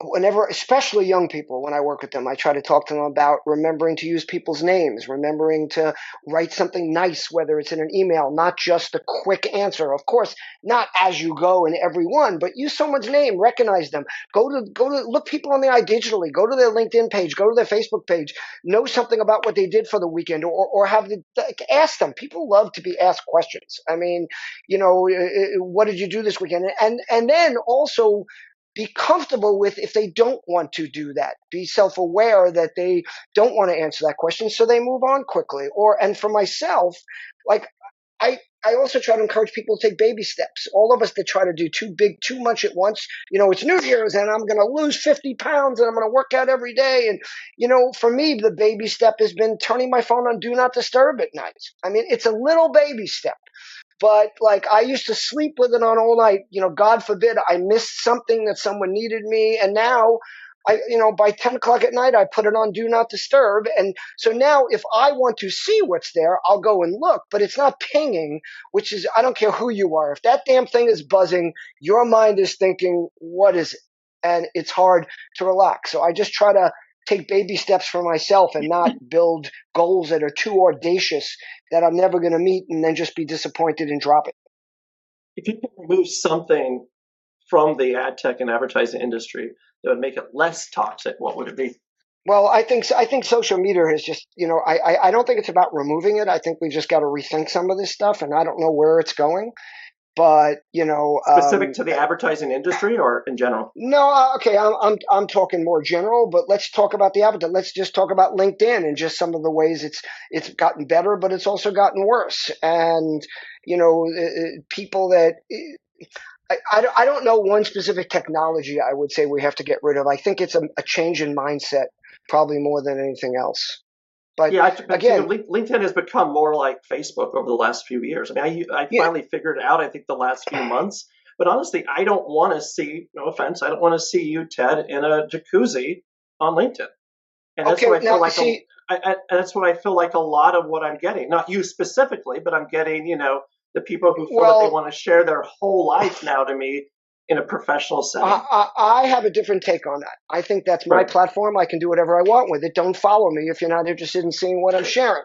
whenever, especially young people, when I work with them, I try to talk to them about remembering to use people's names, remembering to write something nice, whether it's in an email, not just a quick answer. Of course, not as you go in every one, but use someone's name, recognize them. Go to go to look people on the eye digitally. Go to their LinkedIn page. Go to their Facebook page. Know something about what they did for the weekend, or or have the ask them. People love to be asked questions. I mean, you know, uh, uh, what did you do this weekend? And and then also be comfortable with if they don't want to do that. Be self aware that they don't want to answer that question, so they move on quickly. Or, and for myself, like, I, I also try to encourage people to take baby steps. All of us that try to do too big, too much at once. You know, it's New Year's and I'm going to lose 50 pounds and I'm going to work out every day. And, you know, for me, the baby step has been turning my phone on do not disturb at night. I mean, it's a little baby step. But like I used to sleep with it on all night. You know, God forbid I missed something that someone needed me. And now I, you know, by 10 o'clock at night, I put it on do not disturb. And so now if I want to see what's there, I'll go and look, but it's not pinging, which is, I don't care who you are. If that damn thing is buzzing, your mind is thinking, what is it? And it's hard to relax. So I just try to take baby steps for myself and not build goals that are too audacious that I'm never going to meet and then just be disappointed and drop it. If you could remove something from the ad tech and advertising industry that would make it less toxic, what would it be? Well, I think I think social media is just you know I, I I don't think it's about removing it. I think we've just got to rethink some of this stuff, and I don't know where it's going but you know specific um, to the advertising industry or in general no uh, okay I'm, I'm i'm talking more general but let's talk about the advertising let's just talk about linkedin and just some of the ways it's it's gotten better but it's also gotten worse and you know uh, uh people that I, I, I don't know one specific technology I would say we have to get rid of. I think it's a, a change in mindset probably more than anything else. But yeah, I, again, LinkedIn has become more like Facebook over the last few years. I mean, I, I yeah. finally figured it out. I think the last few months. But honestly, I don't want to see. No offense, I don't want to see you, Ted, in a jacuzzi on LinkedIn. And that's okay, what I feel like. See, a, I, I, that's what I feel like a lot of what I'm getting. Not you specifically, but I'm getting. You know, the people who feel well, that they want to share their whole life now to me in a professional setting. I, I, I have a different take on that. I think that's my Right. platform. I can do whatever I want with it. Don't follow me if you're not interested in seeing what I'm sharing.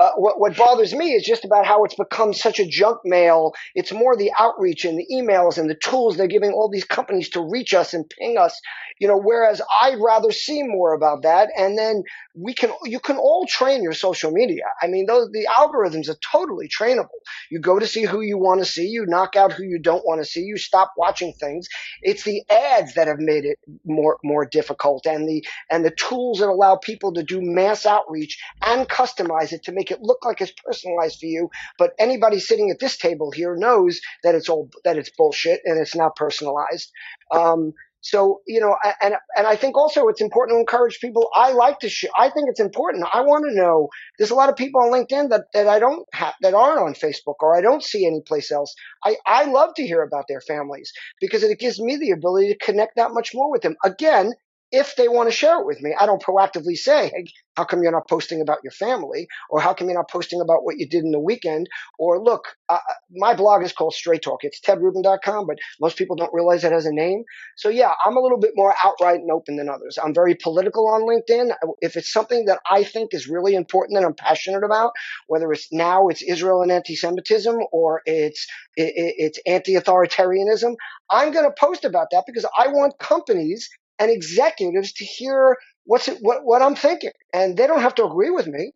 Uh, what, what bothers me is just about how it's become such a junk mail. It's more the outreach and the emails and the tools they're giving all these companies to reach us and ping us. You know, whereas I'd rather see more about that. And then we can, you can all train your social media. I mean, those the algorithms are totally trainable. You go to see who you want to see. You knock out who you don't want to see. You stop watching things. It's the ads that have made it more more difficult, and the and the tools that allow people to do mass outreach and customize it to make it look like it's personalized for you. But anybody sitting at this table here knows that it's all that it's bullshit and it's not personalized. Um, so you know, and and I think also it's important to encourage people. I like to. Sh- I think it's important. I want to know. There's a lot of people on LinkedIn that that I don't have that aren't on Facebook or I don't see anyplace else. I I love to hear about their families because it gives me the ability to connect that much more with them. Again, if they want to share it with me, I don't proactively say, "Hey, how come you're not posting about your family?" or "How come you're not posting about what you did in the weekend?" or "Look, uh, my blog is called Straight Talk. It's tedrubin.com, but most people don't realize it has a name. So yeah, I'm a little bit more outright and open than others. I'm very political on LinkedIn. If it's something that I think is really important and I'm passionate about, whether it's now it's Israel and anti-Semitism or it's it, it- it's anti-authoritarianism, I'm going to post about that because I want companies and executives to hear what's what what I'm thinking, and they don't have to agree with me.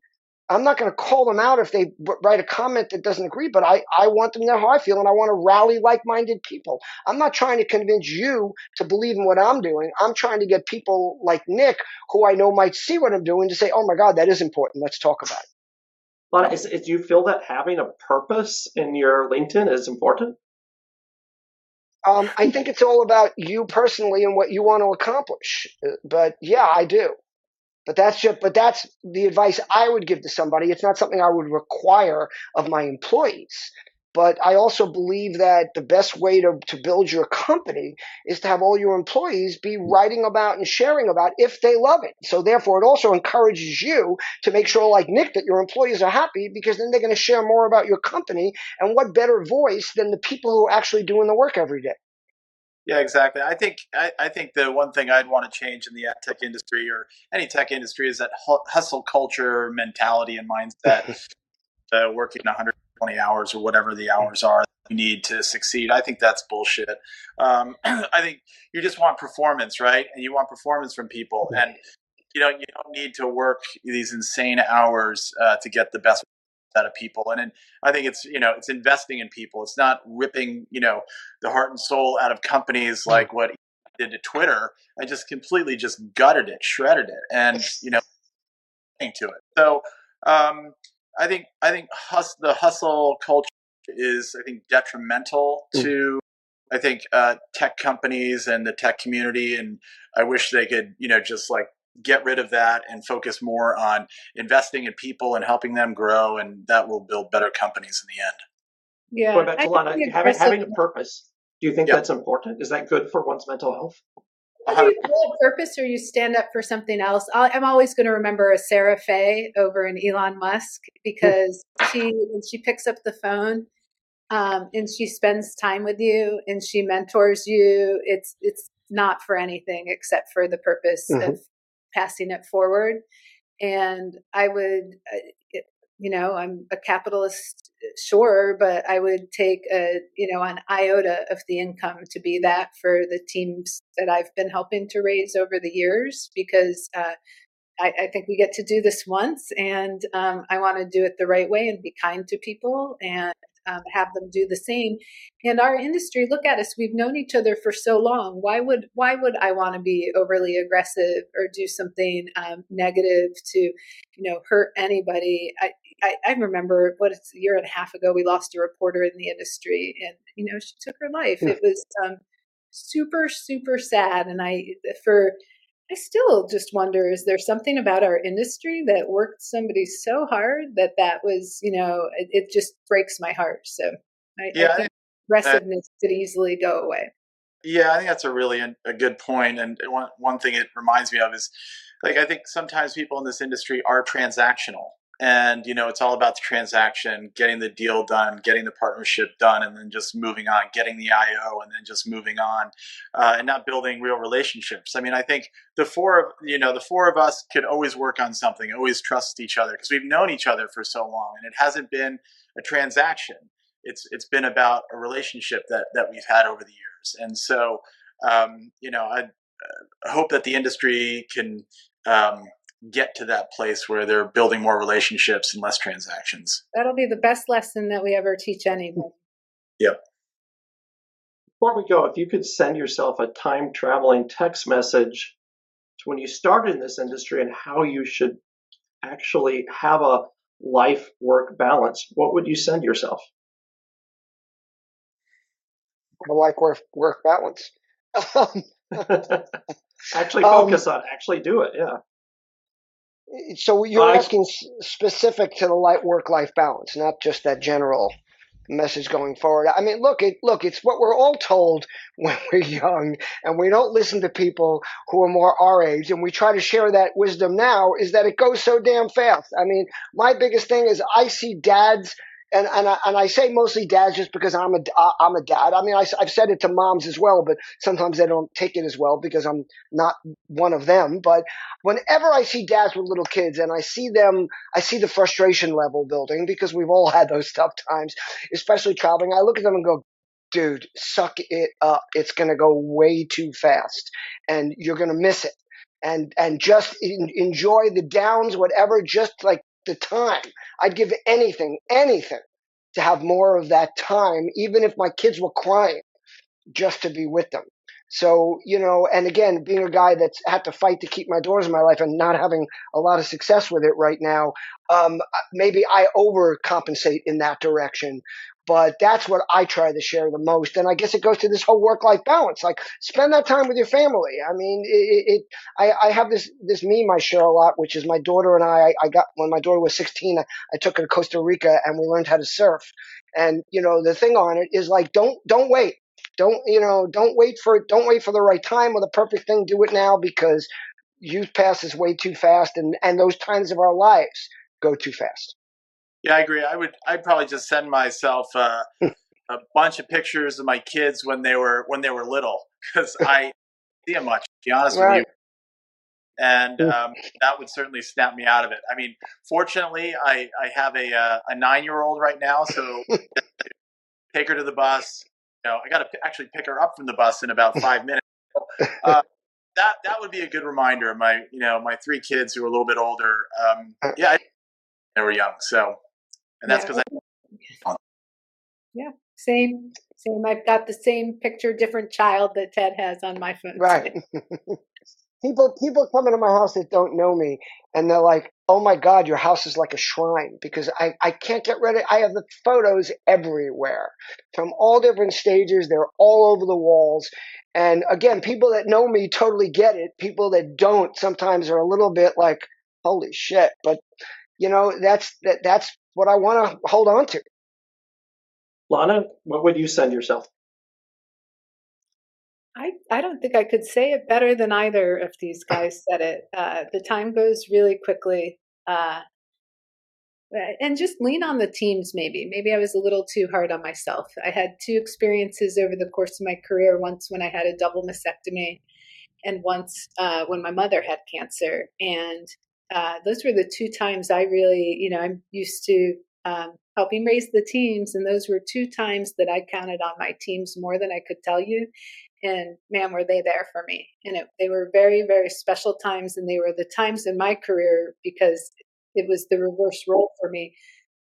I'm not going to call them out if they write a comment that doesn't agree, but I, I want them to know how I feel and I want to rally like minded people. I'm not trying to convince you to believe in what I'm doing. I'm trying to get people like Nick, who I know might see what I'm doing, to say, oh my God, that is important. Let's talk about it. Lana, is, is, do you feel that having a purpose in your LinkedIn is important? Um, I think it's all about you personally and what you want to accomplish. But yeah, I do. But that's just, but that's the advice I would give to somebody. It's not something I would require of my employees. But I also believe that the best way to, to build your company is to have all your employees be writing about and sharing about if they love it. So therefore, it also encourages you to make sure, like Nick, that your employees are happy because then they're going to share more about your company. And what better voice than the people who are actually doing the work every day? Yeah, exactly. I think I, I think the one thing I'd want to change in the ad tech industry or any tech industry is that hustle culture mentality and mindset. uh, working 120 hours or whatever the hours are you need to succeed. I think that's bullshit. Um, I think you just want performance, right? And you want performance from people, and you know you don't need to work these insane hours uh, to get the best out of people. And then I think it's you know it's investing in people. It's not ripping you know the heart and soul out of companies like what did to Twitter. I just completely just gutted it, shredded it, and you know to it. So um, I think I think hus- the hustle culture is I think detrimental to I think uh, tech companies and the tech community, and I wish they could you know just like get rid of that and focus more on investing in people and helping them grow, and that will build better companies in the end. Yeah. Going back to Lana, having, having a purpose, do you think Yeah. that's important? Is that good for one's mental health? Whether you purpose or you stand up for something else, I- I'm always going to remember a Sarah Fay over in Elon Musk because she when she picks up the phone um, and she spends time with you and she mentors you. It's it's not for anything except for the purpose Mhm. of passing it forward. And I would, you know, I'm a capitalist, sure, but I would take a, you know, an iota of the income to be that for the teams that I've been helping to raise over the years because uh, I, I think we get to do this once, and um, I want to do it the right way and be kind to people and um, have them do the same. And our industry, look at us. We've known each other for so long. Why would why would I want to be overly aggressive or do something um, negative to, you know, hurt anybody? I, I I remember what it's a year and a half ago. We lost a reporter in the industry, and you know, she took her life. Yeah. It was um, super super sad, and I for I still just wonder is there something about our industry that worked somebody so hard that that was, you know, it, it just breaks my heart. So I, Yeah, I think aggressiveness could easily go away. Yeah, I think that's a really a good point. And one one thing it reminds me of is, like, I think sometimes people in this industry are transactional, and you know it's all about the transaction getting the deal done getting the partnership done and then just moving on getting the io and then just moving on uh, and not building real relationships. I mean i think the four of you know the four of us could always work on something always trust each other because we've known each other for so long and it hasn't been a transaction. It's it's been about a relationship that that we've had over the years. And so um, you know i uh, hope that the industry can um, get to that place where they're building more relationships and less transactions. That'll be the best lesson that we ever teach anyone. Yep. Before we go, if you could send yourself a time traveling text message to when you started in this industry and how you should actually have a life work balance, what would you send yourself? A life work work balance. actually focus um, on actually do it, yeah. So you're asking specific to the light work life balance, not just that general message going forward. I mean, look, it look, it's what we're all told when we're young, and we don't listen to people who are more our age, and we try to share that wisdom now. Is that it goes so damn fast? I mean, my biggest thing is I see dads and and I, and I say mostly dads just because I'm a I'm a dad. I mean, I, have said it to moms as well, but sometimes they don't take it as well because I'm not one of them. But whenever I see dads with little kids and I see them, I see the frustration level building because we've all had those tough times, especially traveling. I look at them and go, dude, suck it up. It's going to go way too fast and you're going to miss it. And, and just enjoy the downs, whatever, just like the time. I'd give anything, anything to have more of that time, even if my kids were crying, just to be with them. So, you know, and again, being a guy that's had to fight to keep my doors in my life and not having a lot of success with it right now, um, maybe I overcompensate in that direction but that's what I try to share the most. And I guess it goes to this whole work life balance. Like spend that time with your family. I mean, it, it I, I, have this, this meme I share a lot, which is my daughter and I, I got, when my daughter was 16, I, I took her to Costa Rica and we learned how to surf. And, you know, the thing on it is like, don't, don't wait. Don't, you know, don't wait for, don't wait for the right time or the perfect thing. Do it now because youth passes way too fast and, and those times of our lives go too fast. Yeah, I agree. I would. I'd probably just send myself uh, a bunch of pictures of my kids when they were when they were little because I see them much. To be honest right. with you, and um, that would certainly snap me out of it. I mean, fortunately, I I have a uh, a nine year old right now, so take her to the bus. You know, I got to p- actually pick her up from the bus in about five minutes. Uh, that that would be a good reminder. My you know my three kids who are a little bit older. Um, uh yeah, I, they were young, so and that's because yeah. I. Yeah, same, same. I've got the same picture, different child that Ted has on my phone. Right. people, people come into my house that don't know me, and they're like, "Oh my God, your house is like a shrine," because I, I can't get rid of. I have the photos everywhere, from all different stages. They're all over the walls, and again, people that know me totally get it. People that don't sometimes are a little bit like, "Holy shit!" But you know, that's that that's what I want to hold on to. Lana, what would you send yourself? I, I don't think I could say it better than either of these guys said it. Uh, the time goes really quickly. Uh, and just lean on the teams, maybe. Maybe I was a little too hard on myself. I had two experiences over the course of my career once when I had a double mastectomy, and once uh, when my mother had cancer. And uh, those were the two times I really, you know, I'm used to um, helping raise the teams, and those were two times that I counted on my teams more than I could tell you. And man, were they there for me! And it, they were very, very special times, and they were the times in my career because it was the reverse role for me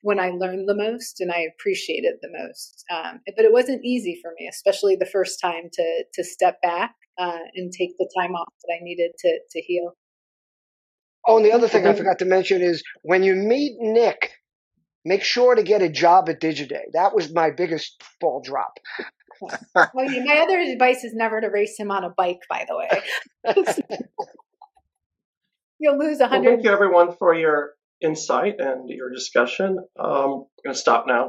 when I learned the most and I appreciated the most. Um, but it wasn't easy for me, especially the first time to to step back uh, and take the time off that I needed to to heal. Oh, and the other thing I forgot to mention is when you meet Nick, make sure to get a job at Digiday. That was my biggest ball drop. well, my other advice is never to race him on a bike, by the way. You'll lose a hundred. Well, thank you, everyone, for your insight and your discussion. Um, I'm going to stop now.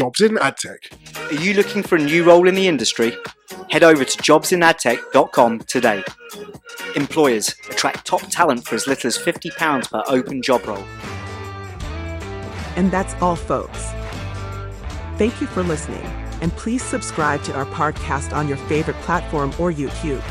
Jobs in adtech. Are you looking for a new role in the industry? Head over to jobsinadtech.com today. Employers attract top talent for as little as £50 per open job role. And that's all, folks. Thank you for listening, and please subscribe to our podcast on your favorite platform or YouTube.